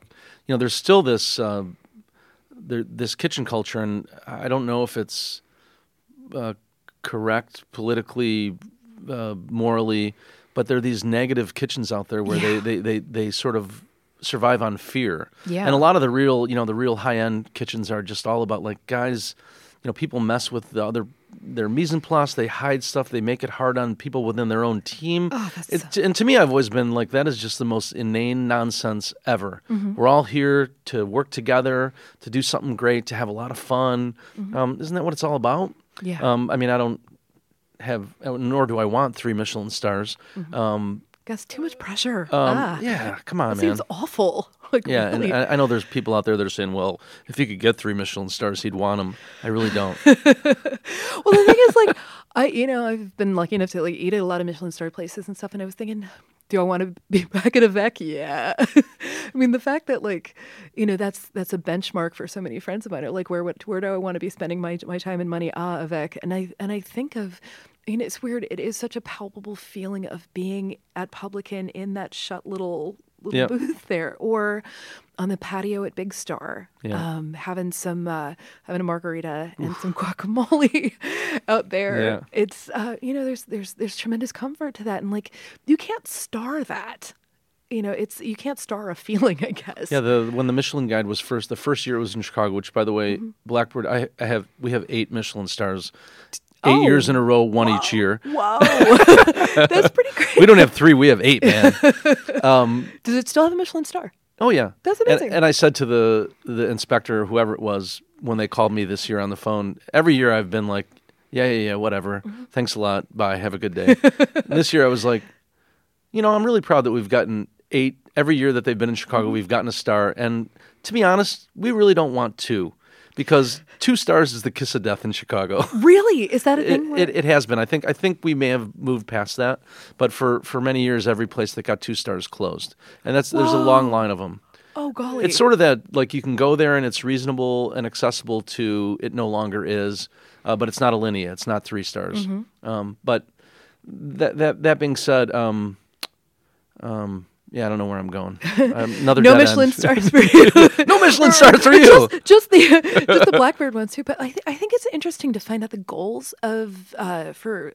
Speaker 2: you know, there's still this uh, there this kitchen culture, and I don't know if it's uh, correct politically, uh, morally, but there are these negative kitchens out there where
Speaker 1: Yeah.
Speaker 2: they, they, they, they sort of survive on fear.
Speaker 1: Yeah.
Speaker 2: And a lot of the real, you know, the real high end kitchens are just all about like guys, you know, people mess with the other their mise en place, they hide stuff, they make it hard on people within their own team.
Speaker 1: Oh,
Speaker 2: It- and to me, I've always been like, that is just the most inane nonsense ever.
Speaker 1: Mm-hmm.
Speaker 2: We're all here to work together, to do something great, to have a lot of fun.
Speaker 1: Mm-hmm.
Speaker 2: Um, isn't that what it's all about?
Speaker 1: Yeah.
Speaker 2: Um, I mean, I don't have, nor do I want three Michelin stars. Um,
Speaker 1: Guess too much pressure.
Speaker 2: um,
Speaker 1: ah,
Speaker 2: yeah, come on,
Speaker 1: that
Speaker 2: man.
Speaker 1: seems awful. Like,
Speaker 2: Yeah,
Speaker 1: really.
Speaker 2: and I, I know there's people out there that are saying, "Well, if he could get three Michelin stars, he'd want them." I really don't.
Speaker 1: Well, the thing is, like, I, you know, I've been lucky enough to like eat at a lot of Michelin star places and stuff, and I was thinking, do I want to be back at Avec? Yeah. I mean, the fact that like, you know, that's that's a benchmark for so many friends of mine. Are like, where what where do I want to be spending my my time and money? Ah, Avec, and I and I think of. You know, it's weird. It is such a palpable feeling of being at Publican in that shut little little
Speaker 2: Yep.
Speaker 1: booth there, or on the patio at Big Star,
Speaker 2: Yeah.
Speaker 1: um, having some uh, having a margarita and some guacamole out there.
Speaker 2: Yeah.
Speaker 1: It's uh, you know there's there's there's tremendous comfort to that, and like you can't star that. You know, it's you can't star a feeling. I guess.
Speaker 2: Yeah, the when the Michelin Guide was first, the first year it was in Chicago. Which, by the way,
Speaker 1: Mm-hmm.
Speaker 2: Blackbird, I, I have we have eight Michelin stars, eight
Speaker 1: Oh.
Speaker 2: years in a row, one each year.
Speaker 1: Wow, that's pretty great.
Speaker 2: We don't have three; we have eight, man.
Speaker 1: Does it still have a Michelin star?
Speaker 2: Oh yeah,
Speaker 1: That's
Speaker 2: And-
Speaker 1: amazing.
Speaker 2: And, I said to the the inspector, whoever it was, when they called me this year on the phone, every year I've been like, yeah, yeah, yeah, whatever.
Speaker 1: Mm-hmm.
Speaker 2: Thanks a lot. Bye. Have a good day. this year I was like, you know, I'm really proud that we've gotten eight every year that they've been in Chicago.
Speaker 1: Mm-hmm.
Speaker 2: We've gotten a star, and to be honest, we really don't want two. Because two stars is the kiss of death in Chicago.
Speaker 1: Really? Is that a
Speaker 2: It,
Speaker 1: thing? where-
Speaker 2: it, it has been. I think I think we may have moved past that, but for, for many years, every place that got two stars closed, and that's there's a long line of them.
Speaker 1: oh golly,
Speaker 2: It's sort of that like you can go there and it's reasonable and accessible to it no longer is, uh, but it's not Alinea. It's not three stars.
Speaker 1: Mm-hmm.
Speaker 2: Um, but that that that being said, um, um, yeah, I don't know where I'm going. Um, another
Speaker 1: no Michelin
Speaker 2: end.
Speaker 1: stars for you.
Speaker 2: no Michelin stars for you.
Speaker 1: just, just the just the blackbird ones too. But I, th- I think it's interesting to find out the goals of uh, for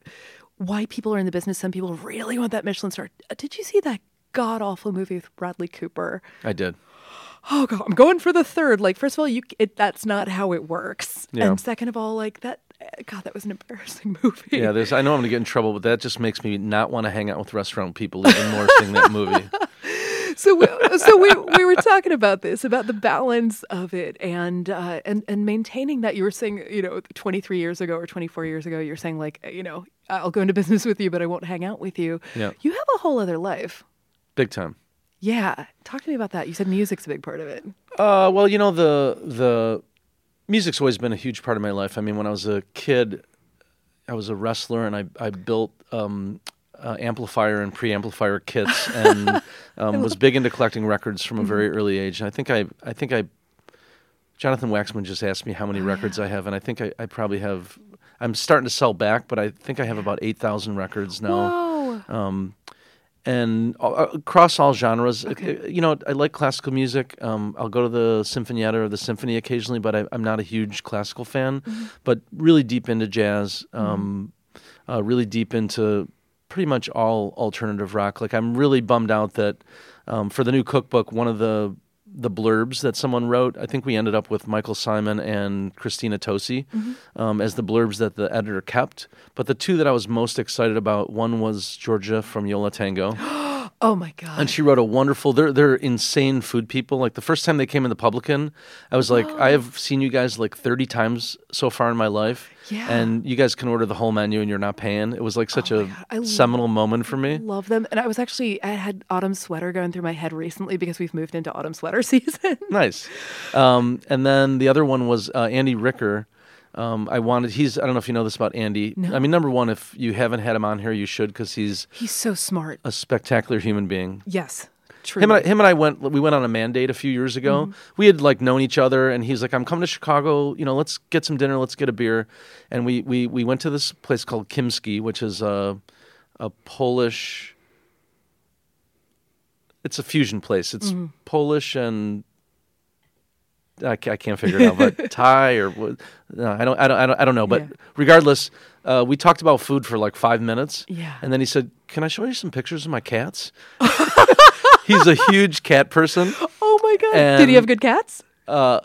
Speaker 1: why people are in the business. Some people really want that Michelin star. Uh, Did you see that god awful movie with Bradley Cooper?
Speaker 2: I did.
Speaker 1: Oh god, I'm going for the third. Like, first of all, you it, that's not how it works.
Speaker 2: Yeah.
Speaker 1: And second of all, like that. God, that was an embarrassing movie.
Speaker 2: Yeah, there's. I know I'm gonna get in trouble, but that just makes me not want to hang out with restaurant people even more. seeing that movie.
Speaker 1: so we, so we we were talking about this about the balance of it and uh, and and maintaining that you were saying you know 23 years ago or 24 years ago you're saying like you know I'll go into business with you but I won't hang out with you.
Speaker 2: Yeah.
Speaker 1: You have a whole other life.
Speaker 2: Big time.
Speaker 1: Yeah, talk to me about that. You said music's a big part of it.
Speaker 2: Uh, well, you know the the music's always been a huge part of my life. I mean, when I was a kid, I was a wrestler and I I built um, uh, amplifier and preamplifier kits and um, was big into collecting records from a very early age. And I think I I think I Jonathan Waxman just asked me how many records I have, and I think I, I probably have. I'm starting to sell back, but I think I have about eight thousand records now
Speaker 1: Whoa.
Speaker 2: And across all genres.
Speaker 1: Okay.
Speaker 2: You know, I like classical music. Um, I'll go to the Sinfonietta or the symphony occasionally, but I, I'm not a huge classical fan. But really deep into jazz, um, uh, really deep into pretty much all alternative rock. Like I'm really bummed out that um, for the new cookbook, one of the the blurbs that someone wrote. I think we ended up with Michael Symon and Christina Tosi um, as the blurbs that the editor kept. But the two that I was most excited about, one was Georgia from Yo La Tengo.
Speaker 1: Oh my god.
Speaker 2: And she wrote a wonderful. They're they're insane food people. Like the first time they came in the Publican, I was like, I have seen you guys like thirty times so far in my life.
Speaker 1: Yeah.
Speaker 2: And you guys can order the whole menu and you're not paying. It was like such
Speaker 1: Oh
Speaker 2: a
Speaker 1: my God, I lo-
Speaker 2: seminal moment for me.
Speaker 1: Love them. And I was actually, I had autumn sweater going through my head recently because we've moved into autumn sweater season.
Speaker 2: nice. Um, and then the other one was uh, Andy Ricker. Um, I wanted. He's. I don't know if you know this about Andy.
Speaker 1: No.
Speaker 2: I mean, number one, if you haven't had him on here, you should because he's
Speaker 1: He's so smart.
Speaker 2: a spectacular human being.
Speaker 1: Yes. True.
Speaker 2: Him and, I, him and I went. We went on a mandate a few years ago.
Speaker 1: Mm-hmm.
Speaker 2: We had like known each other, and he's like, "I'm coming to Chicago. You know, let's get some dinner. Let's get a beer." And we we we went to this place called Kimski, which is a a Polish. It's a fusion place. It's
Speaker 1: Mm-hmm.
Speaker 2: Polish and I, can't figure it out, but Thai or? No, I don't. I don't. I don't, I don't know. But
Speaker 1: Yeah.
Speaker 2: regardless, uh, we talked about food for like five minutes.
Speaker 1: Yeah.
Speaker 2: And then he said, "Can I show you some pictures of my cats?" He's a huge cat person,
Speaker 1: oh my god. Did he have good cats?
Speaker 2: uh,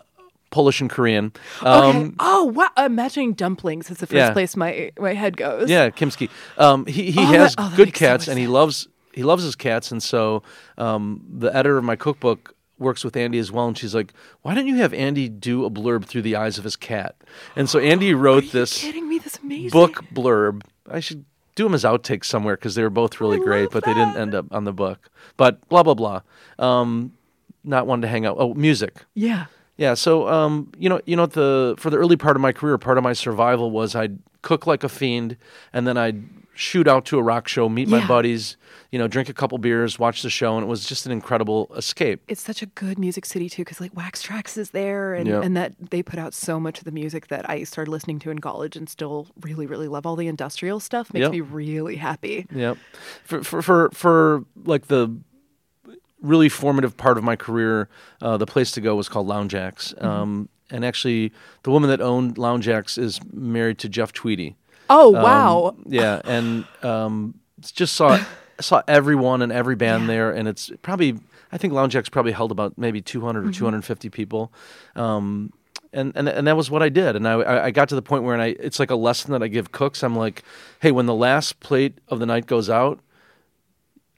Speaker 2: Polish and Korean.
Speaker 1: Okay.
Speaker 2: Um,
Speaker 1: oh wow. Imagining dumplings is the first
Speaker 2: Yeah.
Speaker 1: place my my head goes.
Speaker 2: Yeah, Kimski. Um, he he
Speaker 1: Oh, that-
Speaker 2: has
Speaker 1: oh, that
Speaker 2: good
Speaker 1: makes so
Speaker 2: cats,
Speaker 1: much
Speaker 2: and he loves he loves his cats, and so um, the editor of my cookbook works with Andy as well, and she's like, "Why don't you have Andy do a blurb through the eyes of his cat?" And so Andy wrote this
Speaker 1: kidding me? That's amazing.
Speaker 2: book blurb. I should do them as outtakes somewhere because they were both really
Speaker 1: I
Speaker 2: great, but they didn't end up on the book. But blah blah blah. Um, not one to hang out. Oh, music.
Speaker 1: Yeah.
Speaker 2: Yeah, so um, you know, you know, the for the early part of my career, part of my survival was I'd cook like a fiend, and then I'd shoot out to a rock show, meet my buddies, you know, drink a couple beers, watch the show, and it was just an incredible escape.
Speaker 1: It's such a good music city too, because like Wax Trax is there, and,
Speaker 2: Yeah.
Speaker 1: and that they put out so much of the music that I started listening to in college, and still really, really love all the industrial stuff. Makes
Speaker 2: Yep.
Speaker 1: me really happy.
Speaker 2: Yeah, for for for, for like the really formative part of my career, uh, the place to go was called Lounge Ax.
Speaker 1: Mm-hmm.
Speaker 2: Um, and actually, the woman that owned Lounge Ax is married to Jeff Tweedy.
Speaker 1: Oh
Speaker 2: Um,
Speaker 1: wow!
Speaker 2: Yeah, and um, just saw saw everyone and every band
Speaker 1: Yeah.
Speaker 2: there, and it's probably I think Lounge Ax probably held about maybe 200
Speaker 1: Mm-hmm.
Speaker 2: or 250 people. Um, and, and and that was what I did, and I I I got to the point where and I it's like a lesson that I give cooks. I'm like, hey, when the last plate of the night goes out,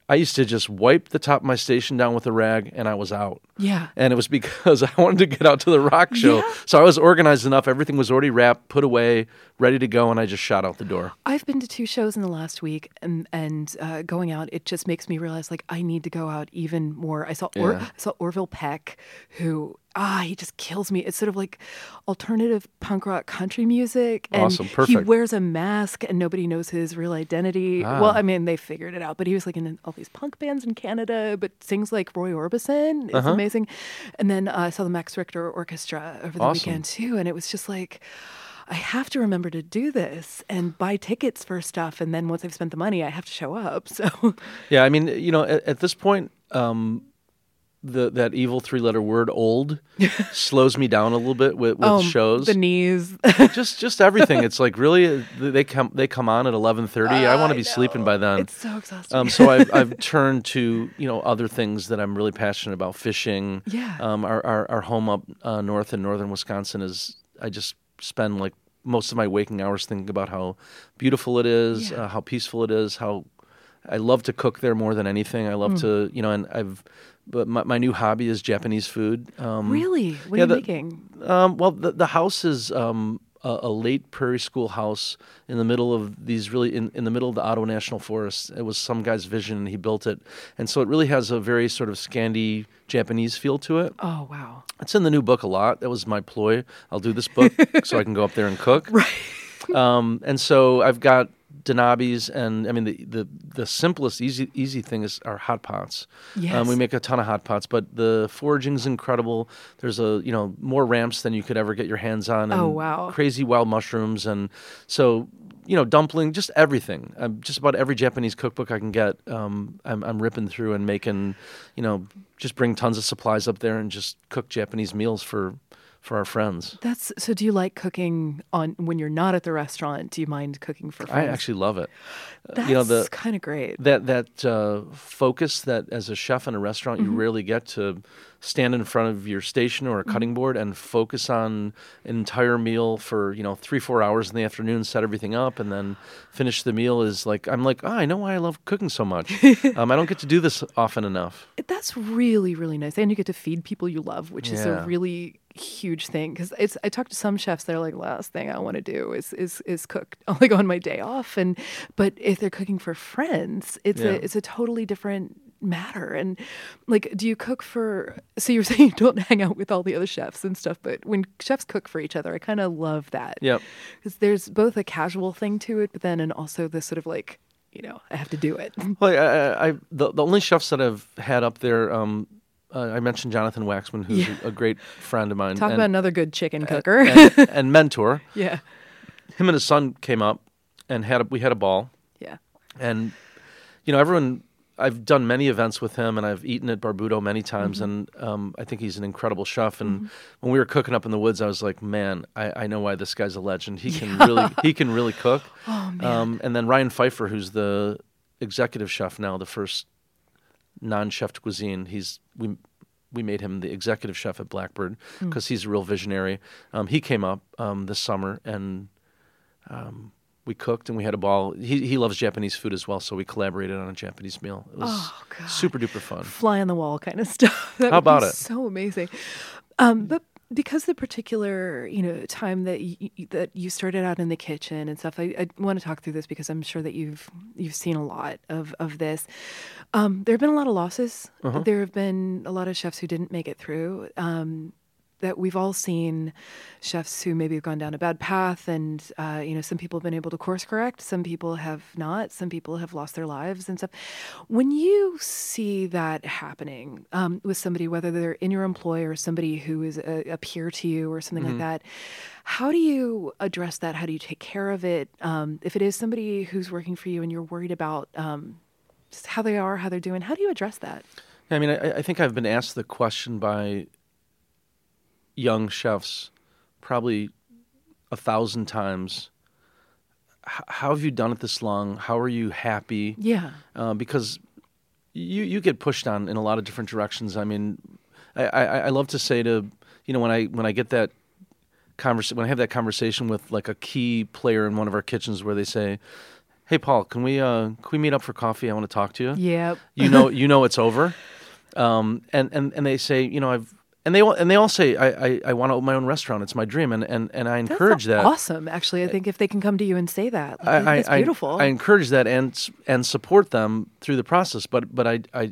Speaker 2: I used to just wipe the top of my station down with a rag, and I was out
Speaker 1: yeah.
Speaker 2: and it was because I wanted to get out to the rock show.
Speaker 1: Yeah.
Speaker 2: So I was organized enough; everything was already wrapped, put away, ready to go, and I just shot out the door.
Speaker 1: I've been to two shows in the last week, and and uh, going out, it just makes me realize like I need to go out even more. I saw or-
Speaker 2: Yeah.
Speaker 1: I saw Orville Peck, who ah he just kills me. It's sort of like alternative punk rock country music, and
Speaker 2: Awesome.
Speaker 1: he wears a mask, and nobody knows his real identity.
Speaker 2: Ah.
Speaker 1: Well, I mean they figured it out, but he was like in all these punk bands in Canada, but sings like Roy Orbison. It's
Speaker 2: Uh-huh.
Speaker 1: amazing. And then uh, I saw the Max Richter Orchestra over the
Speaker 2: Awesome.
Speaker 1: weekend too, and it was just like. I have to remember to do this and buy tickets for stuff, and then once I've spent the money, I have to show up. So,
Speaker 2: Yeah, I mean, you know, at, at this point, um, the that evil three letter word "old" slows me down a little bit with, with
Speaker 1: um,
Speaker 2: shows.
Speaker 1: the knees.
Speaker 2: just just everything. It's like really uh, they come they come on at eleven thirty. I want to be sleeping by then.
Speaker 1: It's so exhausting.
Speaker 2: Um, so I've, I've turned to you know other things that I'm really passionate about. Fishing.
Speaker 1: Yeah.
Speaker 2: Um, our, our our home up uh, north in northern Wisconsin is I just spend like most of my waking hours thinking about how beautiful it is,
Speaker 1: Yeah.
Speaker 2: uh, how peaceful it is, how I love to cook there more than anything. I love
Speaker 1: Mm.
Speaker 2: to you know, and I've but my, my new hobby is Japanese food. Um,
Speaker 1: really? What
Speaker 2: yeah,
Speaker 1: are you
Speaker 2: the-
Speaker 1: making?
Speaker 2: um, well, the, the house is um, a, a late prairie school house in the middle of these really in, in the middle of the Ottawa National Forest. It was some guy's vision, and he built it, and so it really has a very sort of Scandi Japanese feel to it.
Speaker 1: Oh wow!
Speaker 2: It's in the new book a lot. That was my ploy. I'll do this book so I can go up there and cook.
Speaker 1: Right.
Speaker 2: Um, and so I've got donabes, and I mean the, the the simplest easy easy thing is our hot pots.
Speaker 1: Yes.
Speaker 2: Um, we make a ton of hot pots, but the foraging's incredible. There's a you know more ramps than you could ever get your hands on. And
Speaker 1: Oh, wow.
Speaker 2: Crazy wild mushrooms, and so you know dumpling, just everything. Um, just about every Japanese cookbook I can get, um, I'm I'm ripping through and making, you know, just bring tons of supplies up there and just cook Japanese meals for for our friends.
Speaker 1: That's so. Do you like cooking on when you're not at the restaurant? Do you mind cooking for friends?
Speaker 2: I actually love it. Uh,
Speaker 1: That's
Speaker 2: you know
Speaker 1: kind of great.
Speaker 2: that that uh, focus that as a chef in a restaurant
Speaker 1: Mm-hmm.
Speaker 2: you rarely get to stand in front of your station or a
Speaker 1: Mm-hmm.
Speaker 2: cutting board and focus on an entire meal for you know three four hours in the afternoon set everything up and then finish the meal is like i'm like oh, i know why i love cooking so much um, i don't get to do this often enough
Speaker 1: That's really really nice, and you get to feed people you love, which is a really huge thing. Because it's I talk to some chefs, they're like, last thing I want to do is is is cook like on my day off, and but if they're cooking for friends, it's
Speaker 2: Yeah.
Speaker 1: a it's a totally different matter and like do you cook for so you were saying you don't hang out with all the other chefs and stuff but when chefs cook for each other i kind of love that
Speaker 2: Yep.
Speaker 1: because there's both a casual thing to it but then and also this sort of like you know i have to do it
Speaker 2: well I, I, I the, the only chefs that i've had up there um, uh, i mentioned jonathan waxman who's
Speaker 1: Yeah.
Speaker 2: a, great friend of mine
Speaker 1: talk
Speaker 2: and,
Speaker 1: about another good chicken cooker.
Speaker 2: and, and mentor.
Speaker 1: Yeah.
Speaker 2: Him and his son came up and had a, we had a ball.
Speaker 1: Yeah.
Speaker 2: And you know everyone i've done many events with him and i've eaten at Barbuto many times and um, i think he's an incredible chef. And when we were cooking up in the woods i was like man i, I know why this guy's a legend. He can really he can really cook.
Speaker 1: Oh man.
Speaker 2: Um, and then ryan pfeiffer who's the executive chef now the first non-chef cuisine he's we we made him the executive chef at blackbird because he's a real visionary um, he came up um, this summer and um, we cooked and we had a ball. He he loves Japanese food as well, so we collaborated on a Japanese meal. It was
Speaker 1: Oh, God.
Speaker 2: super duper fun.
Speaker 1: fly on the wall kind of stuff. That
Speaker 2: How about it?
Speaker 1: So amazing. Um, but because the particular you know time that you, that you started out in the kitchen and stuff, I, I want to talk through this because I'm sure that you've you've seen a lot of of this. Um, there have been a lot of losses.
Speaker 2: Uh-huh.
Speaker 1: There have been a lot of chefs who didn't make it through. Um, that we've all seen chefs who maybe have gone down a bad path and uh, you know some people have been able to course correct some people have not some people have lost their lives and stuff. When you see that happening um, with somebody whether they're in your employ or somebody who is a, a peer to you or something like that how do you address that? How do you take care of it? Um, if it is somebody who's working for you and you're worried about um, just how they are how they're doing how do you address that?
Speaker 2: I mean, I, I think I've been asked the question by young chefs probably a thousand times. H- how have you done it this long? How are you happy?
Speaker 1: yeah
Speaker 2: uh, because you you get pushed on in a lot of different directions. I mean, I, I, I love to say to you know when I when I get that convers when I have that conversation with like a key player in one of our kitchens where they say, "Hey Paul, can we uh, can we meet up for coffee? I want to talk to you."
Speaker 1: yep
Speaker 2: You know you know it's over, um, and and and they say you know I've. And they all and they all say I, I, I want to open my own restaurant. It's my dream, and, and, and I encourage that.
Speaker 1: awesome actually i think if they can come to you and say that
Speaker 2: I, I-
Speaker 1: that's beautiful
Speaker 2: I, encourage that and and support them through the process. But but I I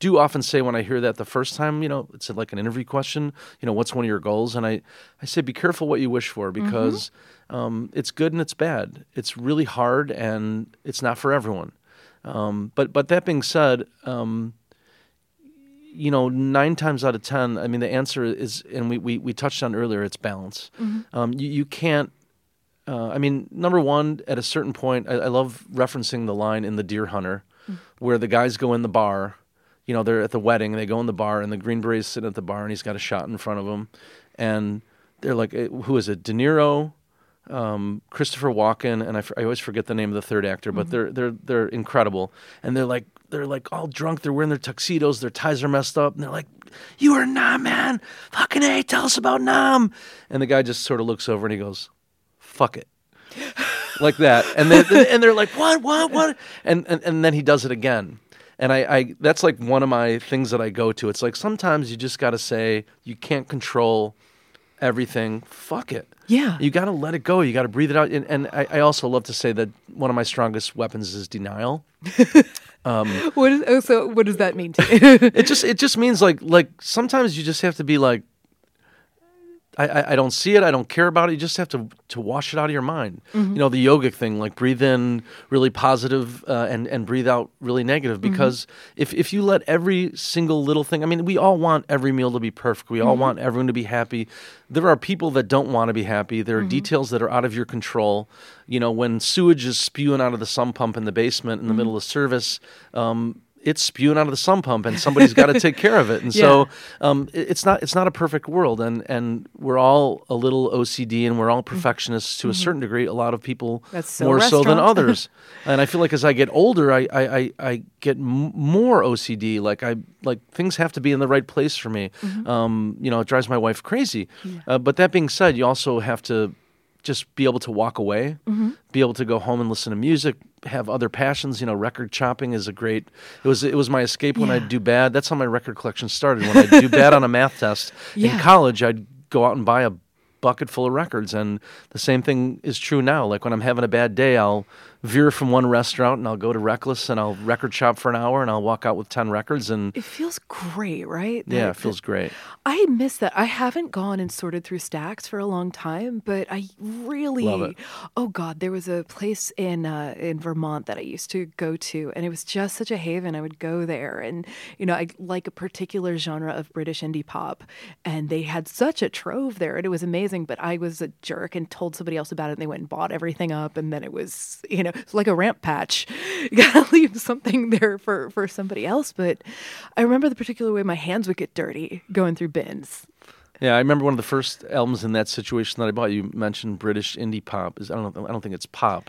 Speaker 2: do often say when I hear that the first time, you know, it's like an interview question. You know, what's one of your goals? And I I say be careful what you wish for because um, it's good and it's bad. It's really hard and it's not for everyone. Um, but but that being said. Um, you know, nine times out of ten, I mean, the answer is, and we, we, we touched on earlier, it's balance. Um, you, you can't uh, I mean, number one, at a certain point, I, I love referencing the line in The Deer Hunter, where the guys go in the bar. You know, they're at the wedding, they go in the bar, and the Green Berets sitting at the bar, and he's got a shot in front of him, and they're like, eh, "Who is it? De Niro, um, Christopher Walken, and I, f- I always forget the name of the third actor, but they're they're they're incredible, and they're like they're like all drunk, they're wearing their tuxedos, their ties are messed up, and they're like, "You are Nam, man, fucking a, tell us about Nam," and the guy just sort of looks over and he goes, "Fuck it." like that, and then and they're like, "What? What? What?" And and, and then he does it again, and I, I that's like one of my things that I go to. It's like sometimes you just got to say you can't control everything. Fuck it.
Speaker 1: Yeah.
Speaker 2: You got to let it go. You got to breathe it out. And, and I, I also love to say that one of my strongest weapons is denial.
Speaker 1: Um, What is, oh, so what does that mean to you?
Speaker 2: It just it just means like like sometimes you just have to be like. I, I, I don't see it. I don't care about it. You just have to to wash it out of your mind. Mm-hmm. You know the yogic thing, like breathe in really positive, uh, and and breathe out really negative. Mm-hmm. Because if if you let every single little thing, I mean, we all want every meal to be perfect. We all mm-hmm. want everyone to be happy. There are people that don't want to be happy. There are details that are out of your control. You know, when sewage is spewing out of the sump pump in the basement in the middle of service. Um, it's spewing out of the sump pump, and somebody's got to take care of it. And so um, it- it's not it's not a perfect world, and and we're all a little OCD, and we're all perfectionists to a certain degree. A lot of people
Speaker 1: Mm-hmm. So
Speaker 2: more so than others, and I feel like as I get older, I I, I, I get m- more OCD. Like I like things have to be in the right place for me.
Speaker 1: Mm-hmm.
Speaker 2: Um, you know, it drives my wife crazy. Uh, but that being said, you also have to just be able to walk away,
Speaker 1: Mm-hmm.
Speaker 2: be able to go home and listen to music, have other passions. You know, record chopping is a great. It was it was my escape when
Speaker 1: Yeah.
Speaker 2: I'd do bad. That's how my record collection started. When I'd do bad on a math test in college, I'd go out and buy a bucket full of records. And the same thing is true now. Like when I'm having a bad day, I'll veer from one restaurant and I'll go to Reckless and I'll record shop for an hour and I'll walk out with ten records and.
Speaker 1: It feels great, right?
Speaker 2: Yeah, it feels great.
Speaker 1: I miss that. I haven't gone and sorted through stacks for a long time, but I really
Speaker 2: Love it.
Speaker 1: Oh God, there was a place in uh, in Vermont that I used to go to, and it was just such a haven. I would go there, and you know, I like a particular genre of British indie pop, and they had such a trove there, and it was amazing. But I was a jerk and told somebody else about it, and they went and bought everything up, and then it was you know it's like a ramp patch. You gotta leave something there for for somebody else. But I remember the particular way my hands would get dirty going through bins.
Speaker 2: Yeah, I remember one of the first albums in that situation that I bought. You mentioned British indie pop. Is I don't know. I don't think it's pop,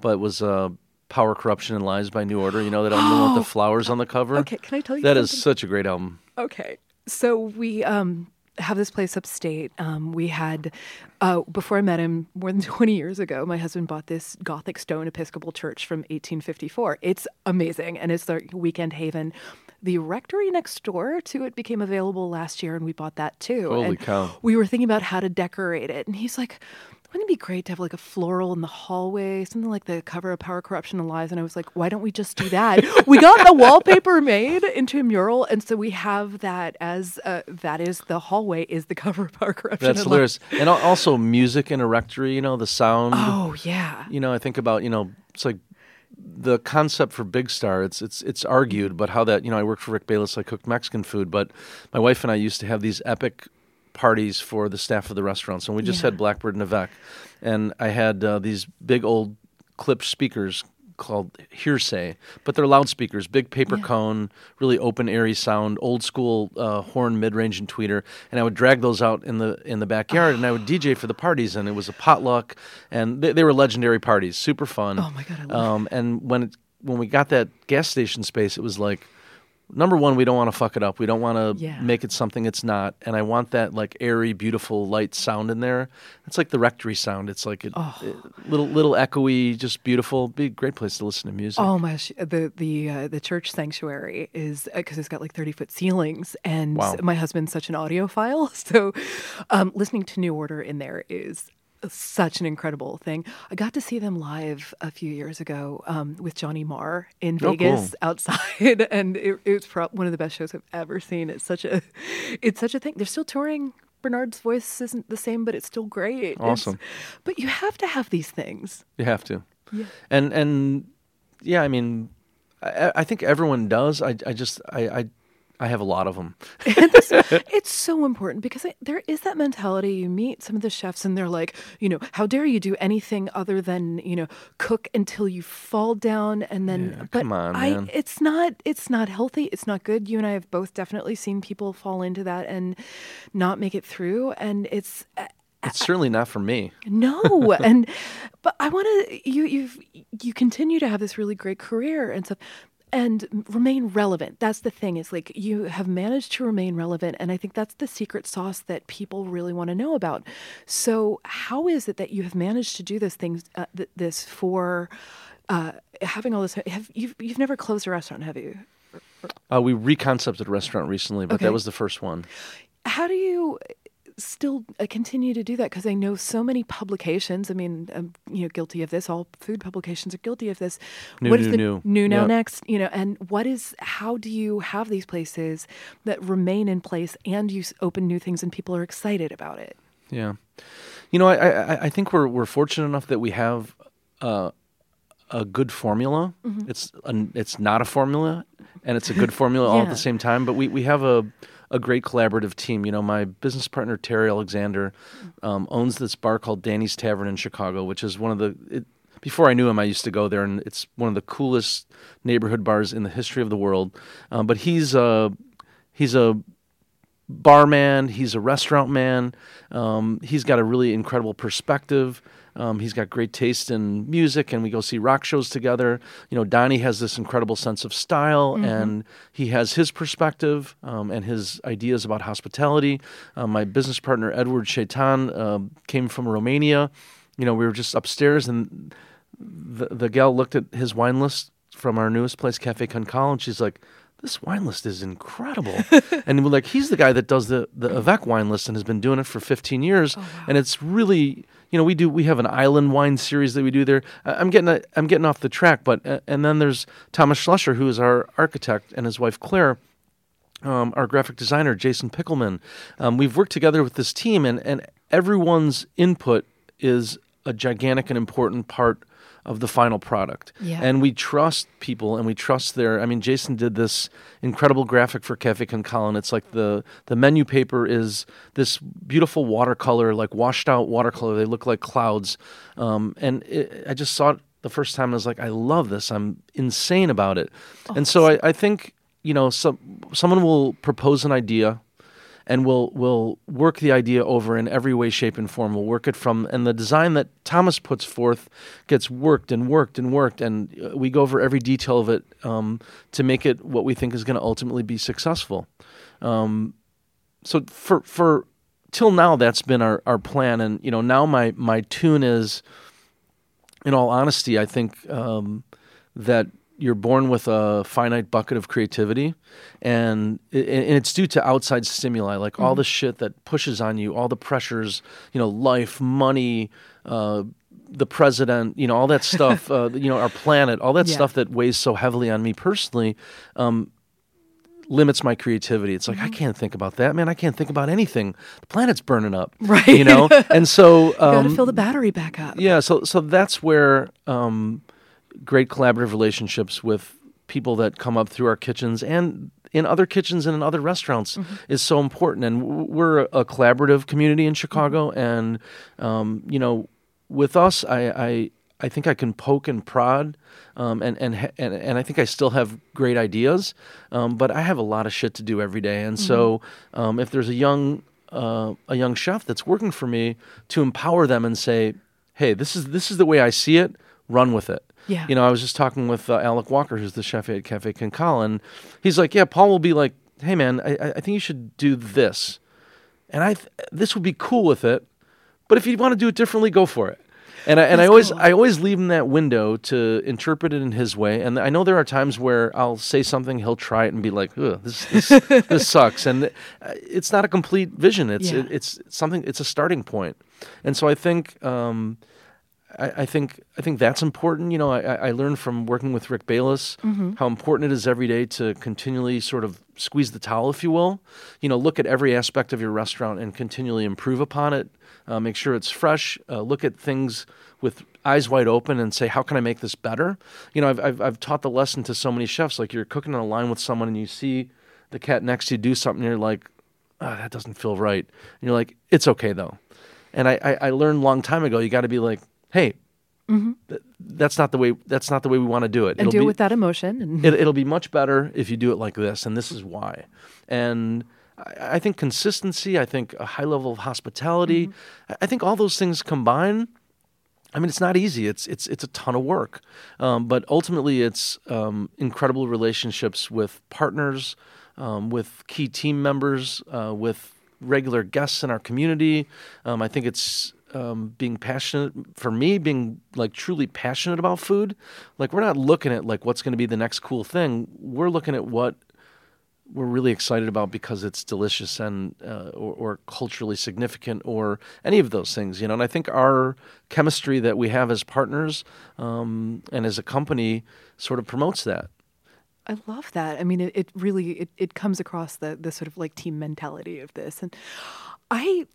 Speaker 2: but it was uh, "Power, Corruption, and Lies" by New Order. You know that album with the flowers on the cover.
Speaker 1: Okay, can I tell you
Speaker 2: That is
Speaker 1: something?
Speaker 2: such a great album.
Speaker 1: Okay. So we um have this place upstate. Um, we had uh, before I met him more than 20 years ago. My husband bought this Gothic stone Episcopal church from 1854. It's amazing, and it's their weekend haven. The rectory next door to it became available last year, and we bought that too.
Speaker 2: Holy
Speaker 1: and
Speaker 2: cow.
Speaker 1: We were thinking about how to decorate it, and he's like. Wouldn't it be great to have like a floral in the hallway, something like the cover of Power, Corruption, and Lies? And I was like, why don't we just do that? we got the wallpaper made into a mural, and so we have that as uh, that is the hallway is the cover of Power, Corruption,
Speaker 2: That's
Speaker 1: and
Speaker 2: hilarious. And also music in a rectory. You know the sound.
Speaker 1: Oh yeah,
Speaker 2: You know, I think about you know it's like the concept for Big Star. It's it's it's argued, but how that you know I worked for Rick Bayless. I cooked Mexican food, but my wife and I used to have these epic parties for the staff of the restaurants, and we just
Speaker 1: Yeah.
Speaker 2: had Blackbird and Avec, and I had uh, these big old Klipsch speakers called Heresy but they're loudspeakers big paper
Speaker 1: Yeah.
Speaker 2: cone really open airy sound old school uh, horn mid-range and tweeter. And i would drag those out in the in the backyard and i would dj for the parties and it was a potluck. And they, they were legendary parties super fun.
Speaker 1: Oh my God, I love
Speaker 2: um, and when it, when we got that gas station space it was like number one we don't want to fuck it up we don't want to
Speaker 1: Yeah.
Speaker 2: make it something it's not and i want that like airy beautiful light sound in there it's like the rectory sound it's like a,
Speaker 1: Oh.
Speaker 2: a little little echoey just beautiful be a great place to listen to music
Speaker 1: Oh my! gosh, The the uh, the church sanctuary is because it's got like thirty foot ceilings, and
Speaker 2: Wow.
Speaker 1: my husband's such an audiophile, so um, listening to New Order in there is such an incredible thing. I got to see them live a few years ago um, with Johnny Marr in
Speaker 2: Oh,
Speaker 1: Vegas
Speaker 2: cool.
Speaker 1: outside, and it, it was pro- one of the best shows I've ever seen. It's such a it's such a thing. They're still touring. Bernard's voice isn't the same, but it's still great. It's-
Speaker 2: Awesome.
Speaker 1: but you have to have these things.
Speaker 2: You have to.
Speaker 1: Yeah.
Speaker 2: And and yeah, I mean, I, I think everyone does. I I just I I, I have a lot of them.
Speaker 1: This- it's so important because there is that mentality. You meet some of the chefs, and they're like, you know, how dare you do anything other than you know cook until you fall down, and then.
Speaker 2: Yeah,
Speaker 1: but
Speaker 2: come on,
Speaker 1: I,
Speaker 2: man.
Speaker 1: it's not. It's not healthy. It's not good. You and I have both definitely seen people fall into that and not make it through, and it's. uh,
Speaker 2: It's certainly not for me.
Speaker 1: no, and but I want to you you've you continue to have this really great career and stuff and remain relevant. That's the thing is like you have managed to remain relevant and I think that's the secret sauce that people really want to know about. So how is it that you have managed to do this things uh, th- this for uh, having all this have you've you've never closed a restaurant, have you?
Speaker 2: Uh, we reconcepted a restaurant recently, but
Speaker 1: Okay.
Speaker 2: that was the first one.
Speaker 1: how do you still uh, continue to do that because i know so many publications i mean i'm you know guilty of this all food publications are guilty of this
Speaker 2: New,
Speaker 1: what is
Speaker 2: new,
Speaker 1: the
Speaker 2: new.
Speaker 1: new now
Speaker 2: Yep.
Speaker 1: next you know and what is how do you have these places that remain in place and you open new things and people are excited about it
Speaker 2: Yeah, you know, I I, I think we're we're fortunate enough that we have uh, a good formula.
Speaker 1: Mm-hmm.
Speaker 2: It's an, it's not a formula, and it's a good formula all at the same time. But we we have a a great collaborative team. You know, my business partner Terry Alexander um, owns this bar called Danny's Tavern in Chicago, which is one of the. It, before I knew him, I used to go there, and it's one of the coolest neighborhood bars in the history of the world. Um, but he's a he's a barman. He's a restaurant man. Um, he's got a really incredible perspective. Um, he's got great taste in music, and we go see rock shows together. You know, Donnie has this incredible sense of style,
Speaker 1: Mm-hmm.
Speaker 2: and he has his perspective um, and his ideas about hospitality. Uh, my business partner Eduard Seitan uh, came from Romania. You know, we were just upstairs, and the the gal looked at his wine list from our newest place, Cafe Cancale, and she's like, "This wine list is incredible." and we're like, "He's the guy that does the the Avec wine list and has been doing it for 15 years, and it's really." You know, we do. We have an island wine series that we do there. I'm getting. I'm getting off the track, but and then there's Thomas Schlesser, who is our architect, and his wife Claire, um, our graphic designer Jason Pickleman. Um, we've worked together with this team, and and everyone's input is a gigantic and important part of the final product.
Speaker 1: Yeah.
Speaker 2: And we trust people, and we trust their. I mean, Jason did this incredible graphic for Cafe and it's like the the menu paper is this beautiful watercolor, like washed out watercolor. They look like clouds, um, and it, I just saw it the first time. I was like, I love this. I'm insane about it, and so I, I think you know, some someone will propose an idea, and we'll we'll work the idea over in every way, shape, and form. We'll work it from, and the design that Thomas puts forth gets worked and worked and worked, and uh, we go over every detail of it um, to make it what we think is going to ultimately be successful. Um, so for for till now, that's been our, our plan, and you know, now my my tune is, in all honesty, I think um, that you're born with a finite bucket of creativity, and and it's due to outside stimuli, like all the shit that pushes on you, all the pressures, you know, life, money. Uh, the president, you know, all that stuff, uh, you know, our planet, all that
Speaker 1: Yeah.
Speaker 2: stuff that weighs so heavily on me personally, um, limits my creativity. It's like I can't think about that, man. I can't think about anything. The planet's burning up,
Speaker 1: Right.
Speaker 2: You know, and so um, You Got
Speaker 1: to fill the battery back up.
Speaker 2: yeah, so so that's where um, great collaborative relationships with people that come up through our kitchens and in other kitchens and in other restaurants is so important. And we're a collaborative community in Chicago, and um, you know, with us, I. I I think I can poke and prod, um, and, and and and I think I still have great ideas, um, but I have a lot of shit to do every day. And so, um, if there's a young uh, a young chef that's working for me, to empower them and say, "Hey, this is this is the way I see it. Run with it."
Speaker 1: Yeah.
Speaker 2: You know, I was just talking with uh, Alec Walker, who's the chef at Cafe Cancale, and he's like, "Yeah, Paul will be like, hey man, I, I- I think you should do this, and I th- this would be cool with it, but if you want to do it differently, go for it." And I, and I always
Speaker 1: cool.
Speaker 2: I always leave him that window to interpret it in his way. And I know there are times where I'll say something, he'll try it and be like, Ugh, "This this, this sucks," and uh, it's not a complete vision. It's
Speaker 1: Yeah.
Speaker 2: it, it's something. It's a starting point. And so I think um, I, I think I think that's important. You know, I, I learned from working with Rick Bayless how important it is every day to continually sort of squeeze the towel, if you will. You know, look at every aspect of your restaurant and continually improve upon it. Uh, make sure it's fresh. Uh, look at things with eyes wide open and say, how can I make this better? You know, I've, I've I've taught the lesson to so many chefs. Like you're cooking on a line with someone and you see the cat next to you do something, and you're like, oh, that doesn't feel right. And you're like, it's okay though. And I, I, I learned a long time ago, you got to be like, hey, th- that's not the way. That's not the way we want to do it.
Speaker 1: and
Speaker 2: It'll
Speaker 1: do it
Speaker 2: be,
Speaker 1: with that emotion. And
Speaker 2: it, it'll be much better if you do it like this, and this is why. And I, I think consistency. I think a high level of hospitality. I, I think all those things combine. I mean, it's not easy. It's it's it's a ton of work, um, but ultimately, it's um, incredible relationships with partners, um, with key team members, uh, with regular guests in our community. Um, I think it's um, being passionate for me, being like truly passionate about food. Like we're not looking at like what's going to be the next cool thing. We're looking at what we're really excited about because it's delicious and uh, or, or culturally significant or any of those things, you know. And I think our chemistry that we have as partners um, and as a company sort of promotes that.
Speaker 1: I love that. I mean, it, it really it, it comes across the the sort of like team mentality of this, and I,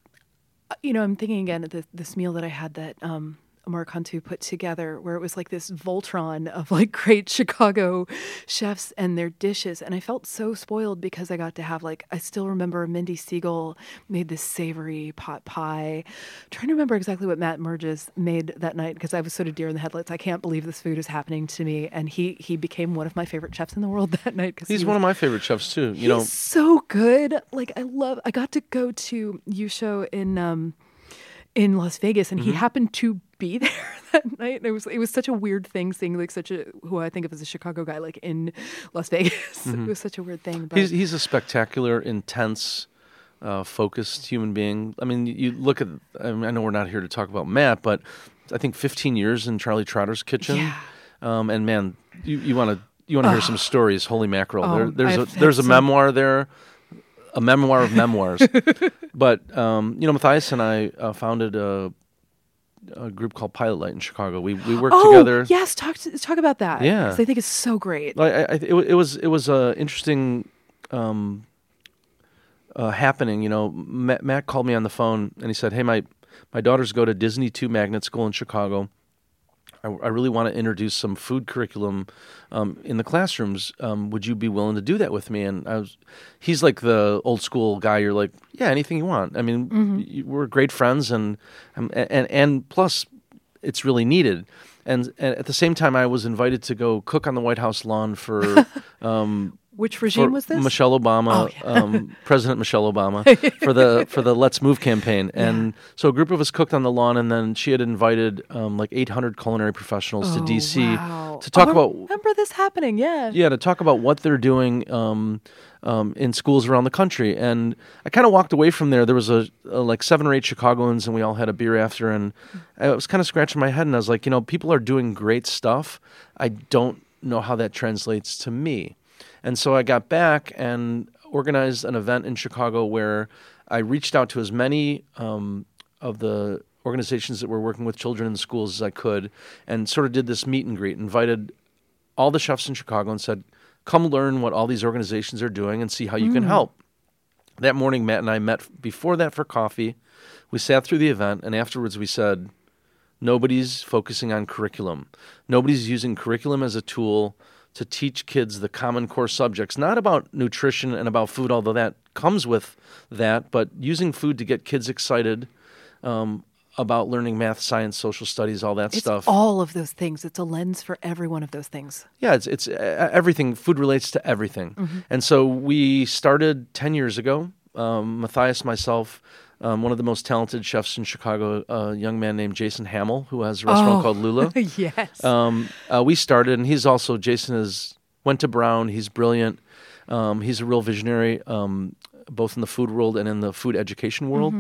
Speaker 1: you know, I'm thinking again of this, this meal that I had that um, Homaro Cantu put together, where it was like this Voltron of like great Chicago chefs and their dishes. And I felt so spoiled because I got to have like, I still remember Mindy Segal made this savory pot pie. I'm trying to remember exactly what Matt Merges made that night because I was sort of deer in the headlights. I can't believe this food is happening to me. And he he became one of my favorite chefs in the world that night because
Speaker 2: He's
Speaker 1: he
Speaker 2: one of my favorite chefs too. You know,
Speaker 1: so good. Like I love. I got to go to you show in um in Las Vegas, and he
Speaker 2: Mm-hmm.
Speaker 1: happened to be there that night. And it was it was such a weird thing seeing like such a who I think of as a Chicago guy like in Las Vegas. It was such a weird thing. But
Speaker 2: Mm-hmm. he's he's a spectacular, intense, uh, focused human being. I mean, you look at. I, mean, I know we're not here to talk about Matt, but I think 15 years in Charlie Trotter's kitchen.
Speaker 1: Yeah.
Speaker 2: Um, and man, you want to you want to hear some stories? Holy mackerel!
Speaker 1: Oh,
Speaker 2: there, there's a
Speaker 1: I've had
Speaker 2: there's a
Speaker 1: some-
Speaker 2: memoir there. A memoir of memoirs, but um, you know, Matthias and I uh, founded a, a group called Pilot Light in Chicago. We we worked
Speaker 1: oh
Speaker 2: together.
Speaker 1: yes, talk to, talk about that.
Speaker 2: Yeah.
Speaker 1: I think it's so great.
Speaker 2: Like, I, I, it, it was it was a interesting um, uh, happening. You know, Matt, Matt called me on the phone and he said, "Hey, my my daughters go to Disney Two Magnet School in Chicago. I, I really want to introduce some food curriculum um, in the classrooms. Um, would you be willing to do that with me?" And I was, he's like the old school guy. You're like, "Yeah, anything you want." I mean, y- we're great friends, and and and, and plus it's really needed. And, and at the same time, I was invited to go cook on the White House lawn for um,
Speaker 1: Which regime was this?
Speaker 2: Michelle Obama,
Speaker 1: Oh, yeah.
Speaker 2: um, President Michelle Obama, for the for the Let's Move campaign. And so a group of us cooked on the lawn, and then she had invited um, like 800 culinary professionals to
Speaker 1: Oh,
Speaker 2: DC
Speaker 1: wow.
Speaker 2: to talk
Speaker 1: Oh, I
Speaker 2: about
Speaker 1: Remember this happening? Yeah.
Speaker 2: yeah, to talk about what they're doing um, um, in schools around the country. And I kind of walked away from there. There was a, a like seven or eight Chicagoans, and we all had a beer after. And I was kind of scratching my head, and I was like, you know, people are doing great stuff. I don't know how that translates to me. And so I got back and organized an event in Chicago where I reached out to as many um, of the organizations that were working with children in schools as I could, and sort of did this meet and greet. Invited all the chefs in Chicago and said, "Come learn what all these organizations are doing and see how you can help." That morning, Matt and I met before that for coffee. We sat through the event, and afterwards, we said, "Nobody's focusing on curriculum. Nobody's using curriculum as a tool." To teach kids the common core subjects, not about nutrition and about food, although that comes with that, but using food to get kids excited um, about learning math, science, social studies, all that
Speaker 1: It's
Speaker 2: stuff.
Speaker 1: all of those things. It's a lens for every one of those things.
Speaker 2: Yeah, it's it's everything. Food relates to everything, and so we started ten years ago. Um, Matthias, myself, um, one of the most talented chefs in Chicago, a young man named Jason Hammel, who has a restaurant
Speaker 1: Oh.
Speaker 2: called Lula.
Speaker 1: yes.
Speaker 2: Um, uh, we started, and he's also Jason is went to Brown. He's brilliant. Um, he's a real visionary, um, both in the food world and in the food education world.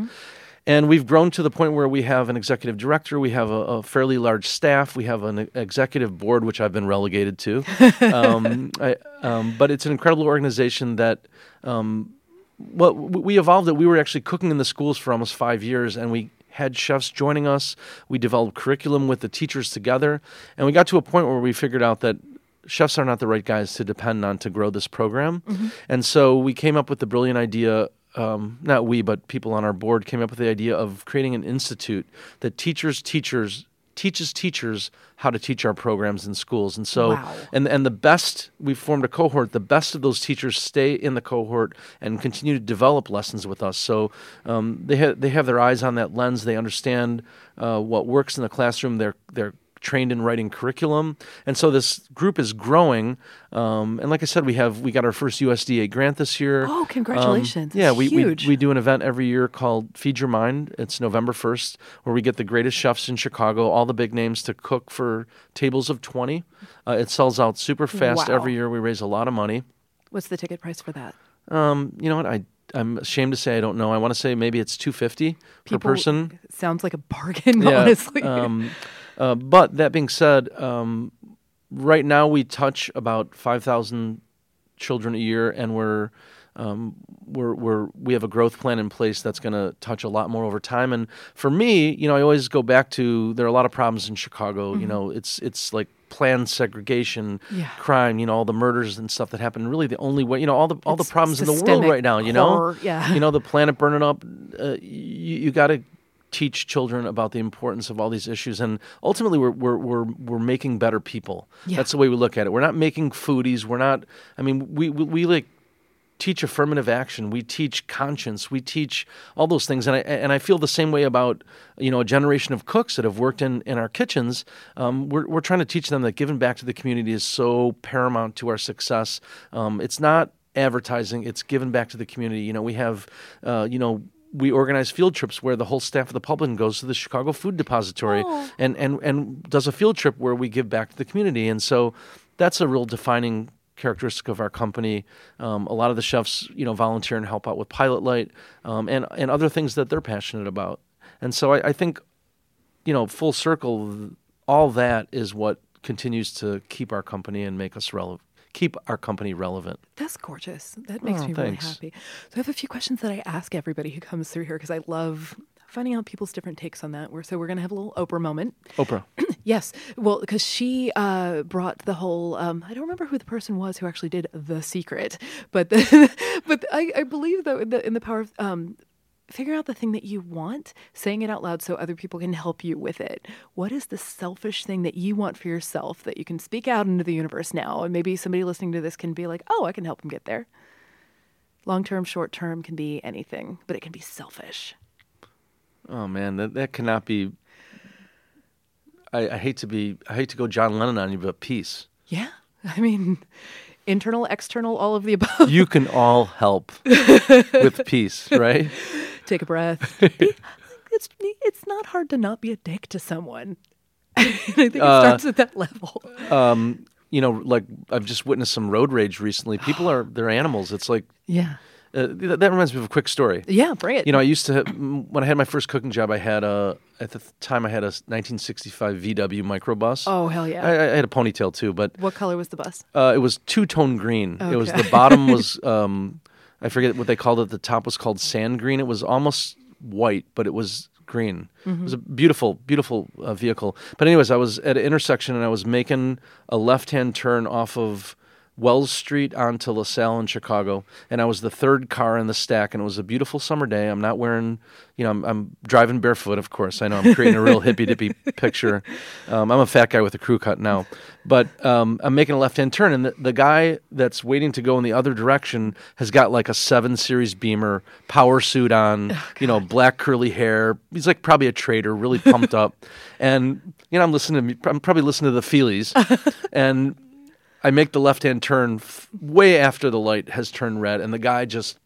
Speaker 2: And we've grown to the point where we have an executive director, we have a, a fairly large staff, we have an executive board, which I've been relegated to. um, I, um, but it's an incredible organization that. Um, well, we evolved it. We were actually cooking in the schools for almost five years, and we had chefs joining us. We developed curriculum with the teachers together, and we got to a point where we figured out that chefs are not the right guys to depend on to grow this program. And so we came up with the brilliant idea. Um, not we, but people on our board came up with the idea of creating an institute that teachers, teachers, teaches teachers how to teach our programs in schools. And so,
Speaker 1: Wow.
Speaker 2: and and the best we've formed a cohort. The best of those teachers stay in the cohort and continue to develop lessons with us. So um, they have they have their eyes on that lens. They understand uh, what works in the classroom. They're they're trained in writing curriculum, and so this group is growing. Um, and like I said, we have we got our first USDA grant this year.
Speaker 1: Oh,
Speaker 2: Um,
Speaker 1: congratulations.
Speaker 2: yeah, we, we we do an event every year called Feed Your Mind. It's November first, where we get the greatest chefs in Chicago, all the big names, to cook for tables of twenty. Uh, it sells out super fast
Speaker 1: Wow.
Speaker 2: every year. We raise a lot of money.
Speaker 1: What's the ticket price for that?
Speaker 2: Um, you know what? I I'm ashamed to say I don't know. I want to say maybe it's two fifty per person.
Speaker 1: Sounds like a bargain,
Speaker 2: Yeah,
Speaker 1: honestly.
Speaker 2: Um, uh, but that being said, um, right now we touch about five thousand children a year, and we're um, we're, we're we have a growth plan in place that's going to touch a lot more over time. And for me, you know, I always go back to there are a lot of problems in Chicago. You know, it's it's like planned segregation,
Speaker 1: Mm-hmm. Yeah.
Speaker 2: crime, you know, all the murders and stuff that happen. Really, the only way, you know, all the all the problems in the world right now. You know,
Speaker 1: yeah.
Speaker 2: you know, the planet burning up. Uh, you you got to teach children about the importance of all these issues, and ultimately, we're we're we're, we're making better people.
Speaker 1: Yeah.
Speaker 2: That's the way we look at it. We're not making foodies. We're not. I mean, we we, we like teach affirmative action. We teach conscience. We teach all those things, and I and I feel the same way about you know a generation of cooks that have worked in in our kitchens. Um, we're we're trying to teach them that giving back to the community is so paramount to our success. Um, it's not advertising; it's giving back to the community. You know, we have uh, you know we organize field trips where the whole staff of the public goes to the Chicago Food Depository
Speaker 1: Oh.
Speaker 2: and, and, and does a field trip where we give back to the community. And so that's a real defining characteristic of our company. Um, a lot of the chefs, you know, volunteer and help out with Pilot Light um, and, and other things that they're passionate about. And so I, I think, you know, full circle, all that is what continues to keep our company and make us relevant. Keep our company relevant.
Speaker 1: That's gorgeous. That makes
Speaker 2: Oh,
Speaker 1: me
Speaker 2: thanks.
Speaker 1: really happy. So I have a few questions that I ask everybody who comes through here because I love finding out people's different takes on that. We're, so we're going to have a little Oprah moment.
Speaker 2: Oprah.
Speaker 1: Yes, well, because she uh, brought the whole. Um, I don't remember who the person was who actually did the secret, but the, but I, I believe though in the in the power of um, figuring out the thing that you want, saying it out loud so other people can help you with it. What is the selfish thing that you want for yourself that you can speak out into the universe now, and maybe somebody listening to this can be like, oh, I can help them get there. Long term, short term can be anything, but it can be selfish.
Speaker 2: Oh man, that that cannot be. I, I hate to be. I hate to go John Lennon on you, but peace.
Speaker 1: Yeah, I mean, internal, external, all of the above.
Speaker 2: You can all help with peace, right?
Speaker 1: Take a breath. Be- it's it's not hard to not be a dick to someone. I think it
Speaker 2: Uh,
Speaker 1: starts at that level.
Speaker 2: Um, you know, like I've just witnessed some road rage recently. People are they're animals. It's like
Speaker 1: Yeah.
Speaker 2: uh, th- that reminds me of a quick story.
Speaker 1: Yeah, bring it.
Speaker 2: You know, I used to when I had my first cooking job. I had a at the time I had a 1965 VW microbus.
Speaker 1: oh hell yeah.
Speaker 2: I, I had a ponytail too, but
Speaker 1: what color was the bus?
Speaker 2: Uh, it was two tone green. It was the bottom was um, I forget what they called it. The top was called sand green. It was almost white, but it was green. It was a beautiful, beautiful uh, vehicle. But anyways, I was at an intersection and I was making a left hand turn off of Wells Street onto LaSalle in Chicago, and I was the third car in the stack, and it was a beautiful summer day. I'm not wearing, you know, I'm, I'm driving barefoot, of course. I know I'm creating a real hippy dippy picture. Um, I'm a fat guy with a crew cut now, but um, I'm making a left hand turn, and the, the guy that's waiting to go in the other direction has got like a seven series Beamer power suit on, you know, black curly hair. He's like probably a trader, really pumped up, and you know, I'm listening to, I'm probably listening to the Feelies, and I make the left hand turn f- way after the light has turned red, and the guy just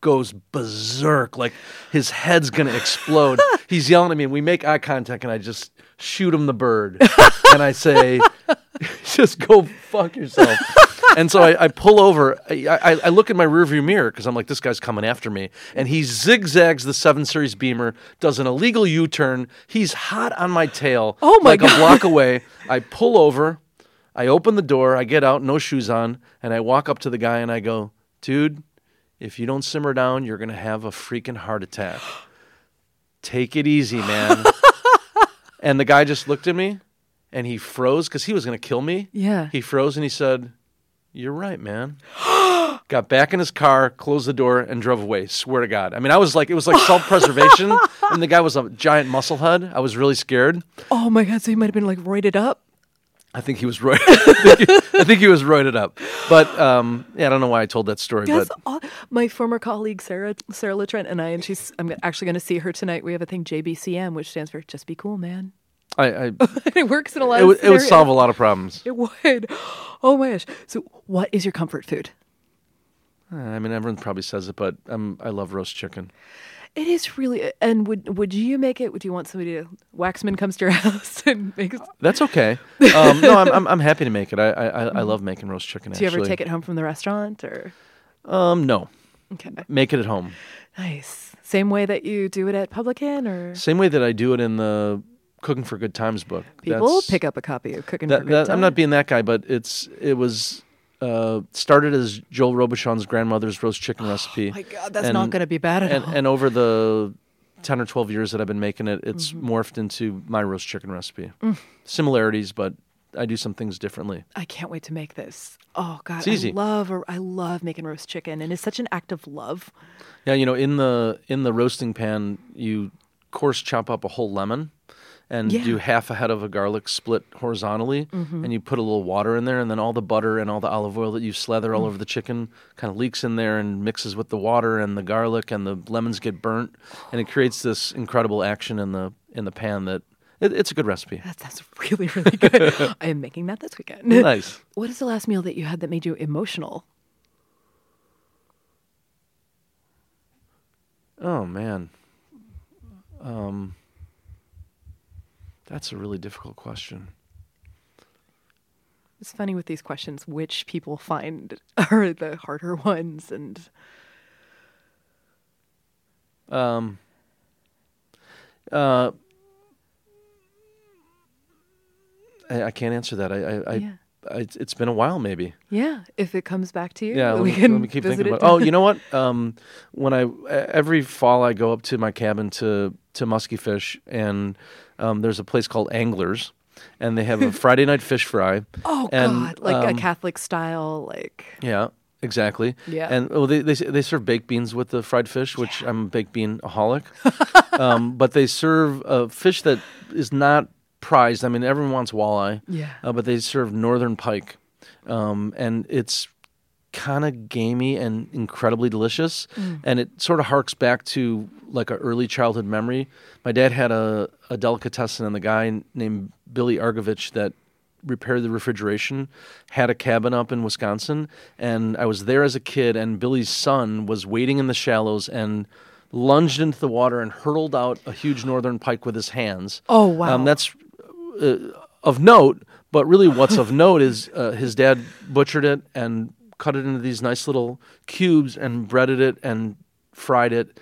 Speaker 2: goes berserk. Like his head's going to explode. He's yelling at me, and we make eye contact, and I just shoot him the bird. and I say, just go fuck yourself. and so I, I pull over. I, I, I look in my rearview mirror because I'm like, this guy's coming after me. And he zigzags the 7 Series Beamer, does an illegal U turn. He's hot on my tail.
Speaker 1: Oh my
Speaker 2: like
Speaker 1: God.
Speaker 2: a block away. I pull over. I open the door, I get out, no shoes on, and I walk up to the guy and I go, dude, if you don't simmer down, you're going to have a freaking heart attack. Take it easy, man. and the guy just looked at me and he froze because he was going to kill me.
Speaker 1: Yeah.
Speaker 2: He froze and he said, You're right, man. Got back in his car, closed the door, and drove away. Swear to God. I mean, I was like, it was like self preservation. and the guy was a giant muscle musclehead. I was really scared.
Speaker 1: Oh my god, so he might have been like roided up.
Speaker 2: I think he was right. I, think he, I think he was roided up. But um, yeah, I don't know why I told that story.
Speaker 1: That's
Speaker 2: but
Speaker 1: my former colleague Sarah Sarah Latrent and I, and she's I'm actually going to see her tonight. We have a thing JBCM, which stands for Just Be Cool, Man.
Speaker 2: I, I
Speaker 1: it works in a lot.
Speaker 2: it,
Speaker 1: of
Speaker 2: it would solve a lot of problems.
Speaker 1: It would. Oh my gosh. So, what is your comfort food?
Speaker 2: Uh, I mean, everyone probably says it, but um, I love roast chicken.
Speaker 1: It is really. And would would you make it? Would you want somebody to Waxman comes to your house and makes?
Speaker 2: That's okay. Um, no, I'm, I'm I'm happy to make it. I I, I- I love making roast chicken.
Speaker 1: Do you
Speaker 2: actually.
Speaker 1: ever take it home from the restaurant or?
Speaker 2: Um, no,
Speaker 1: Okay.
Speaker 2: make it at home.
Speaker 1: Nice. Same way that you do it at Publican, or
Speaker 2: Same way that I do it in the Cooking for Good Times book.
Speaker 1: people
Speaker 2: That's-
Speaker 1: pick up a copy of Cooking
Speaker 2: that,
Speaker 1: for Good
Speaker 2: that- I'm not being that guy, but it's it was uh, started as Joel Robuchon's grandmother's roast chicken recipe.
Speaker 1: Oh my God, that's not going to be bad at
Speaker 2: and,
Speaker 1: all.
Speaker 2: and over the 10 or 12 years that I've been making it, it's
Speaker 1: Mm-hmm.
Speaker 2: morphed into my roast chicken recipe.
Speaker 1: Mm.
Speaker 2: Similarities, but I do some things differently.
Speaker 1: I can't wait to make this. Oh God,
Speaker 2: It's easy.
Speaker 1: I love I love making roast chicken, and it's such an act of love.
Speaker 2: Yeah, you know, in the in the roasting pan, you coarse chop up a whole lemon and
Speaker 1: Yeah.
Speaker 2: do half a head of a garlic split horizontally, and you put a little water in there, and then all the butter and all the olive oil that you slather all over the chicken kind of leaks in there and mixes with the water and the garlic, and the lemons get burnt, and it creates this incredible action in the in the pan that it, it's a good recipe.
Speaker 1: That sounds really, really good. I am making that this weekend.
Speaker 2: nice.
Speaker 1: What is the last meal that you had that made you emotional?
Speaker 2: Oh man. Um that's a really difficult question.
Speaker 1: It's funny with these questions, which people find are the harder ones. And
Speaker 2: Um uh I, I can't answer that. I I, I,
Speaker 1: Yeah.
Speaker 2: I it's- it's been a while maybe.
Speaker 1: yeah, if it comes back to you,
Speaker 2: Yeah, let
Speaker 1: we
Speaker 2: me,
Speaker 1: can
Speaker 2: let me keep thinking
Speaker 1: it.
Speaker 2: about. Oh, you know what? Um, when I every fall I go up to my cabin to to musky fish, and um, there's a place called Anglers, and they have a Friday night fish fry.
Speaker 1: oh
Speaker 2: and,
Speaker 1: God, like a
Speaker 2: um,
Speaker 1: Catholic style, like
Speaker 2: Yeah, exactly.
Speaker 1: Yeah.
Speaker 2: And well, they they they serve baked beans with the fried fish, which I'm a baked bean aholic. um, but they serve a fish that is not prized. I mean, everyone wants walleye.
Speaker 1: Yeah.
Speaker 2: Uh, but they serve northern pike, um, and it's kind of gamey and incredibly delicious. And it sort of harks back to like an early childhood memory. My dad had a, a delicatessen, and the guy named Billy Argovich that repaired the refrigeration had a cabin up in Wisconsin. And I was there as a kid, and Billy's son was waiting in the shallows and lunged into the water and hurled out a huge northern pike with his hands.
Speaker 1: Oh, wow.
Speaker 2: Um, that's uh, of note, but really what's of note is uh, his dad butchered it and cut it into these nice little cubes and breaded it and fried it.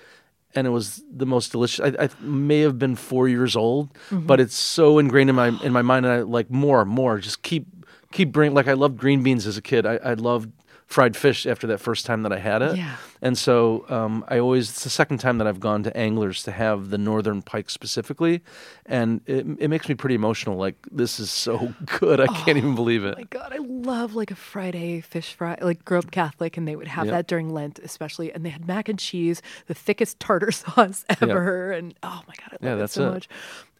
Speaker 2: And it was the most delicious. I, I may have been four years old,
Speaker 1: Mm-hmm.
Speaker 2: but it's so ingrained in my in my mind. And I like more, more. Just keep keep bringing. Like I loved green beans as a kid. I, I loved fried fish after that first time that I had it.
Speaker 1: Yeah.
Speaker 2: And so um, I always, it's the second time that I've gone to anglers to have the northern pike specifically. And it, it makes me pretty emotional. Like, this is so good. I can't even believe it.
Speaker 1: my God, I love like a Friday fish fry. Like grew up Catholic, and they would have
Speaker 2: Yep.
Speaker 1: that during Lent, especially. And they had mac and cheese, the thickest tartar sauce ever. And oh my God, I love
Speaker 2: Yeah,
Speaker 1: it so
Speaker 2: it.
Speaker 1: much.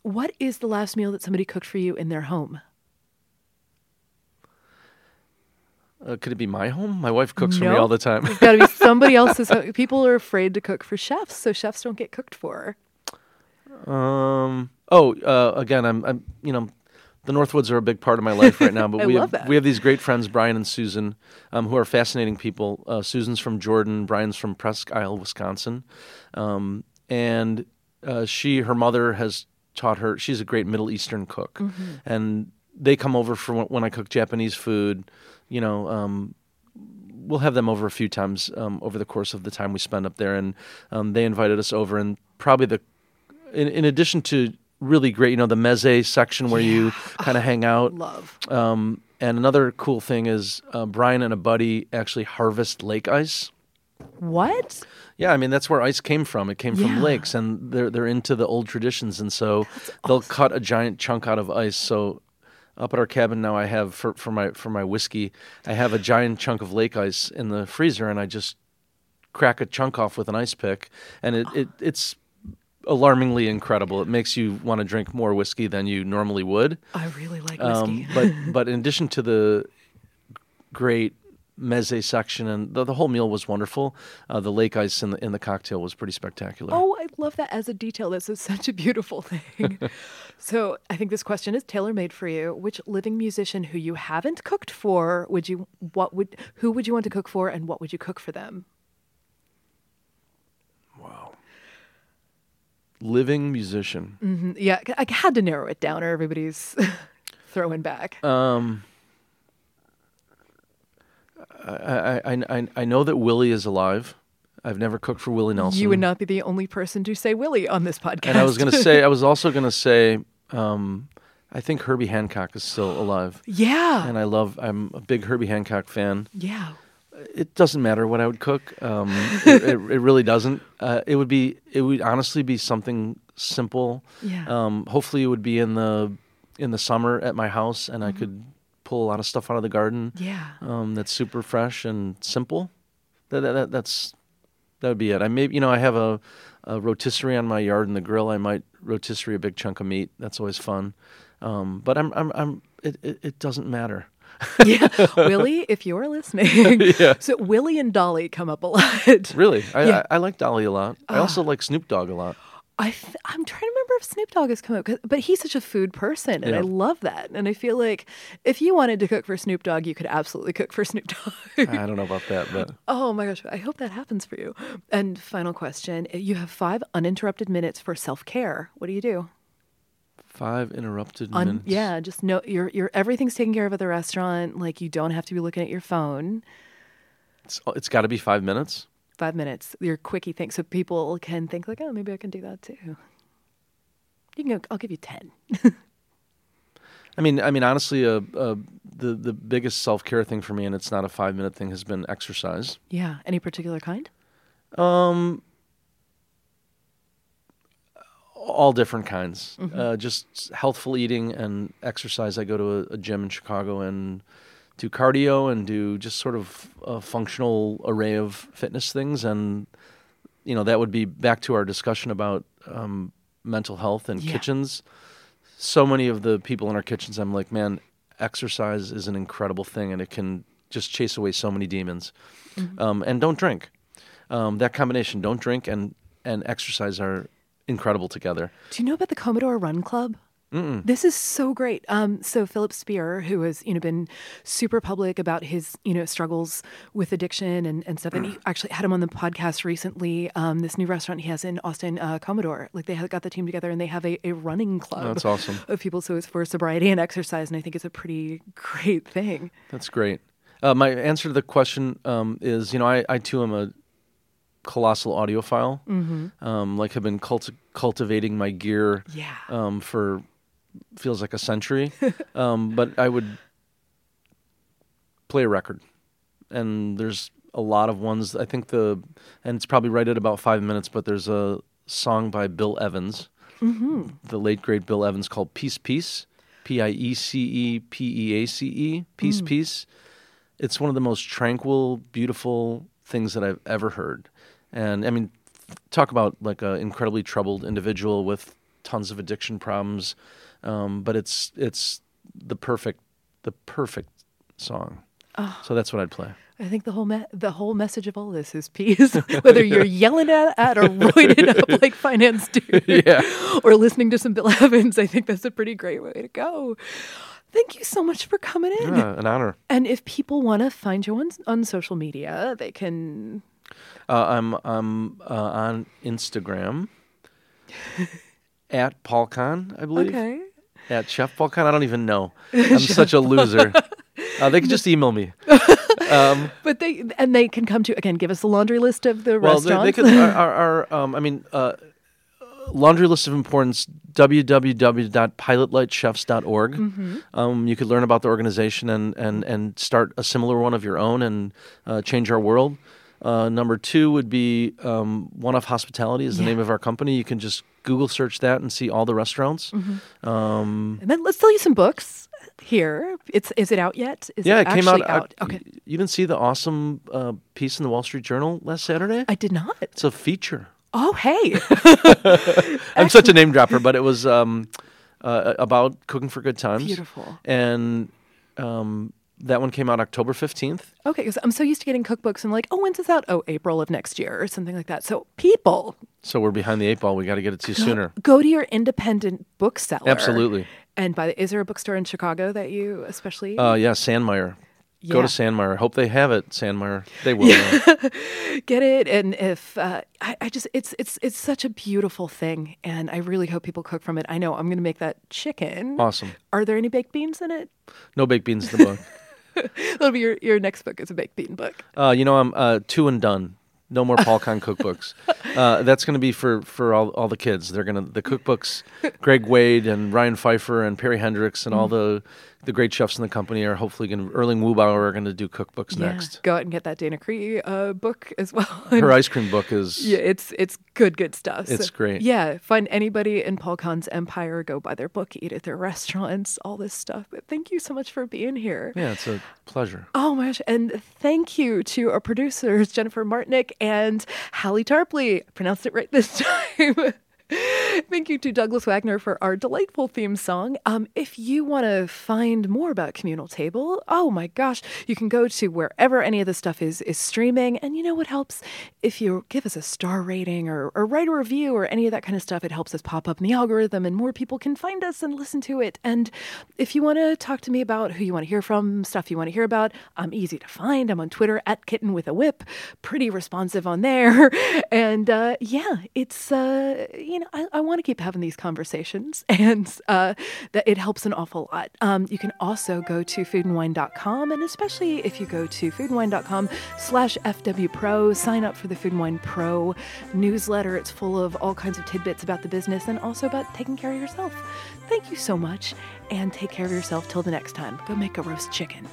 Speaker 1: What is the last meal that somebody cooked for you in their home?
Speaker 2: Uh, could it be my home? My wife cooks for me all the time.
Speaker 1: It's got to be somebody else's. home. People are afraid to cook for chefs, so chefs don't get cooked for.
Speaker 2: Um. Oh, uh, again, I'm. I'm. You know, the Northwoods are a big part of my life right now. But
Speaker 1: I
Speaker 2: we
Speaker 1: love
Speaker 2: have
Speaker 1: that.
Speaker 2: we have these great friends, Brian and Susan, um, who are fascinating people. Uh, Susan's from Jordan. Brian's from Presque Isle, Wisconsin, um, and uh, she, her mother, has taught her. She's a great Middle Eastern cook,
Speaker 1: Mm-hmm.
Speaker 2: and they come over for when I cook Japanese food. You know, um, we'll have them over a few times um, over the course of the time we spend up there, and um, they invited us over, and probably the in, in addition to really great, you know, the meze section where you kind of hang out.
Speaker 1: Love.
Speaker 2: Um, and another cool thing is uh, Brian and a buddy actually harvest lake ice.
Speaker 1: What?
Speaker 2: Yeah, I mean that's where ice came from. It came from lakes, and they're they're into the old traditions, and so they'll cut a giant chunk out of ice. So up at our cabin now, I have for, for my for my whiskey, I have a giant chunk of lake ice in the freezer, and I just crack a chunk off with an ice pick, and it, it it's alarmingly incredible. It makes you want to drink more whiskey than you normally would.
Speaker 1: I really like whiskey.
Speaker 2: Um, but but in addition to the great meze section and the, the whole meal was wonderful, uh, the lake ice in the in the cocktail was pretty spectacular.
Speaker 1: Oh, I love that as a detail. This is such a beautiful thing. so I think this question is tailor made for you. Which living musician who you haven't cooked for would you what would who would you want to cook for and what would you cook for them?
Speaker 2: Wow. Living musician.
Speaker 1: Mhm. Yeah, I had to narrow it down or everybody's throwing back.
Speaker 2: Um, I, I, I, know that Willie is alive. I've never cooked for Willie Nelson.
Speaker 1: you would not be the only person to say Willie on this podcast.
Speaker 2: And I was going to say, I was also going to say, um, I think Herbie Hancock is still alive.
Speaker 1: yeah,
Speaker 2: And I love, I'm a big Herbie Hancock fan.
Speaker 1: yeah.
Speaker 2: It doesn't matter what I would cook. Um, it, it, it really doesn't. Uh, it would be, it would honestly be something simple.
Speaker 1: Yeah.
Speaker 2: Um, hopefully, it would be in the in the summer at my house, and I could pull a lot of stuff out of the garden.
Speaker 1: Yeah.
Speaker 2: Um, that's super fresh and simple. That, that, that that's that would be it. I may, you know, I have a, a rotisserie on my yard in the grill. I might rotisserie a big chunk of meat. That's always fun. Um, but I'm I'm I'm it, it, it doesn't matter.
Speaker 1: yeah, Willie, if you're listening,
Speaker 2: Yeah.
Speaker 1: so Willie and Dolly come up a lot.
Speaker 2: Really, I,
Speaker 1: Yeah.
Speaker 2: I, I like Dolly a lot. I also like Snoop Dogg a lot.
Speaker 1: I th- I'm trying to remember if Snoop Dogg has come up, 'cause- but he's such a food person, and I love that. And I feel like if you wanted to cook for Snoop Dogg, you could absolutely cook for Snoop Dogg.
Speaker 2: I don't know about that, but
Speaker 1: oh my gosh, I hope that happens for you. And final question: eh, You have five uninterrupted minutes for self care. What do you do?
Speaker 2: five interrupted
Speaker 1: Un-
Speaker 2: minutes.
Speaker 1: yeah, just no, you're you're everything's taken care of at the restaurant. Like you don't have to be looking at your phone.
Speaker 2: it's, oh, it's got to be five minutes.
Speaker 1: Five minutes, your quickie thing, so people can think like, oh, maybe I can do that too. You can go. I'll give you ten.
Speaker 2: I mean, I mean, honestly, uh, uh, the the biggest self care thing for me, and it's not a five minute thing, has been exercise.
Speaker 1: Yeah. Any particular kind?
Speaker 2: Um, all different kinds. Uh, just healthful eating and exercise. I go to a, a gym in Chicago and do cardio and do just sort of a functional array of fitness things. And you know that would be back to our discussion about um, mental health and
Speaker 1: Yeah.
Speaker 2: kitchens. So many of the people in our kitchens, I'm like, man, exercise is an incredible thing, and it can just chase away so many demons. Um, and don't drink um, that combination don't drink and and exercise are incredible together
Speaker 1: Do you know about the Comedor Run Club?
Speaker 2: Mm-mm.
Speaker 1: This is so great. Um, so Philip Speer, who has you know been super public about his you know struggles with addiction and, and stuff, and he actually had him on the podcast recently. Um, this new restaurant he has in Austin, uh, Comedor, like they have got the team together and they have a, a running club.
Speaker 2: that's awesome
Speaker 1: Of people, so it's for sobriety and exercise, and I think it's a pretty great thing.
Speaker 2: that's great uh, my answer to the question um, is you know I, I too am a colossal audiophile um, like have been culti- cultivating my gear
Speaker 1: Yeah.
Speaker 2: um, for feels like a century. Um, but i would play a record. And there's a lot of ones i think the and it's probably right at about five minutes but there's a song by Bill Evans. The late great Bill Evans called peace peace. P-i-e-c-e-p-e-a-c-e peace peace. It's one of the most tranquil beautiful things that i've ever heard. And i mean talk about like an incredibly troubled individual with tons of addiction problems um, but it's it's the perfect the perfect song so that's what i'd play
Speaker 1: I think the whole me- the whole message of all this is peace. Whether you're yelling at, at or roided up like finance dude,
Speaker 2: Yeah.
Speaker 1: or listening to some Bill Evans, I think that's a pretty great way to go. Thank you so much for coming in.
Speaker 2: yeah, an honor
Speaker 1: And if people want to find you on on social media, they can.
Speaker 2: Uh, I'm I'm uh, on Instagram at PaulKahan, I believe.
Speaker 1: Okay.
Speaker 2: At Chef PaulKahan, I don't even know. I'm such a loser. Uh, they can just email me. Um,
Speaker 1: But they and they can come to again. Give us a laundry list of the
Speaker 2: well, they,
Speaker 1: restaurants.
Speaker 2: they could. Our, our, our um, I mean, uh, laundry list of importance. www.pilotlightchefs.org.
Speaker 1: Mm-hmm.
Speaker 2: Um, you could learn about the organization and and and start a similar one of your own and uh, change our world. Uh, number two would be um, One Off Hospitality is the
Speaker 1: Yeah.
Speaker 2: name of our company. You can just Google search that and see all the restaurants.
Speaker 1: Mm-hmm.
Speaker 2: Um,
Speaker 1: and then let's tell you some books here. It's is it out yet? Is
Speaker 2: yeah,
Speaker 1: it,
Speaker 2: it came out.
Speaker 1: out?
Speaker 2: uh,
Speaker 1: Okay,
Speaker 2: You didn't see the awesome uh, piece in the Wall Street Journal last Saturday?
Speaker 1: I did not.
Speaker 2: It's a feature.
Speaker 1: Oh, hey.
Speaker 2: I'm such a name dropper, but it was um, uh, about cooking for good times.
Speaker 1: Beautiful.
Speaker 2: And um, that one came out October 15th.
Speaker 1: Okay, because I'm so used to getting cookbooks and like, oh, when's this out? Oh, April of next year or something like that. So people,
Speaker 2: So we're behind the eight ball. We got to get it to you sooner.
Speaker 1: go to your independent bookseller.
Speaker 2: Absolutely.
Speaker 1: And by the, is there a bookstore in Chicago that you especially?
Speaker 2: Uh, yeah, Sandmeyer.
Speaker 1: Yeah.
Speaker 2: Go to Sandmeyer. Hope they have it, Sandmeyer. They will.
Speaker 1: get it and if uh, I, I just it's it's it's such a beautiful thing and i really hope people cook from it i know i'm gonna make that chicken
Speaker 2: awesome.
Speaker 1: are there any baked beans in it
Speaker 2: No baked beans in the book.
Speaker 1: that'll be your, your next book It's a baked bean book
Speaker 2: Uh, you know, I'm uh, two and done. No more Paul Kahan cookbooks. Uh, that's going to be for, for all, all the kids. They're going to the cookbooks. Greg Wade and Ryan Pfeiffer and Perry Hendrix and all the the great chefs in the company are hopefully going to. Erling Wu-Bower are going to do cookbooks next.
Speaker 1: go out and get that Dana Cree uh, book as well
Speaker 2: Her ice cream book is
Speaker 1: yeah it's it's good good stuff So,
Speaker 2: It's great.
Speaker 1: yeah find anybody in Paul Kahan's empire go buy their book eat at their restaurants all this stuff but thank you so much for being here
Speaker 2: yeah, it's a pleasure.
Speaker 1: Oh my gosh. And thank you to our producers, Jennifer Martinick and Hallie Tarpley. I pronounced it right this time. Thank you to Douglas Wagner for our delightful theme song. Um, if you want to find more about Communal Table, oh my gosh, you can go to wherever any of this stuff is is streaming. And you know what helps? If you give us a star rating or, or write a review or any of that kind of stuff, it helps us pop up in the algorithm and more people can find us and listen to it. And if you want to talk to me about who you want to hear from, stuff you want to hear about, I'm easy to find. I'm on Twitter at kitten with a whip, pretty responsive on there. And uh, yeah, it's, uh, I, I want to keep having these conversations and uh, that it helps an awful lot. Um, you can also go to foodandwine.com and especially if you go to foodandwine.com slash FWPro, sign up for the Food and Wine Pro newsletter. It's full of all kinds of tidbits about the business and also about taking care of yourself. Thank you so much and take care of yourself till the next time. Go make a roast chicken.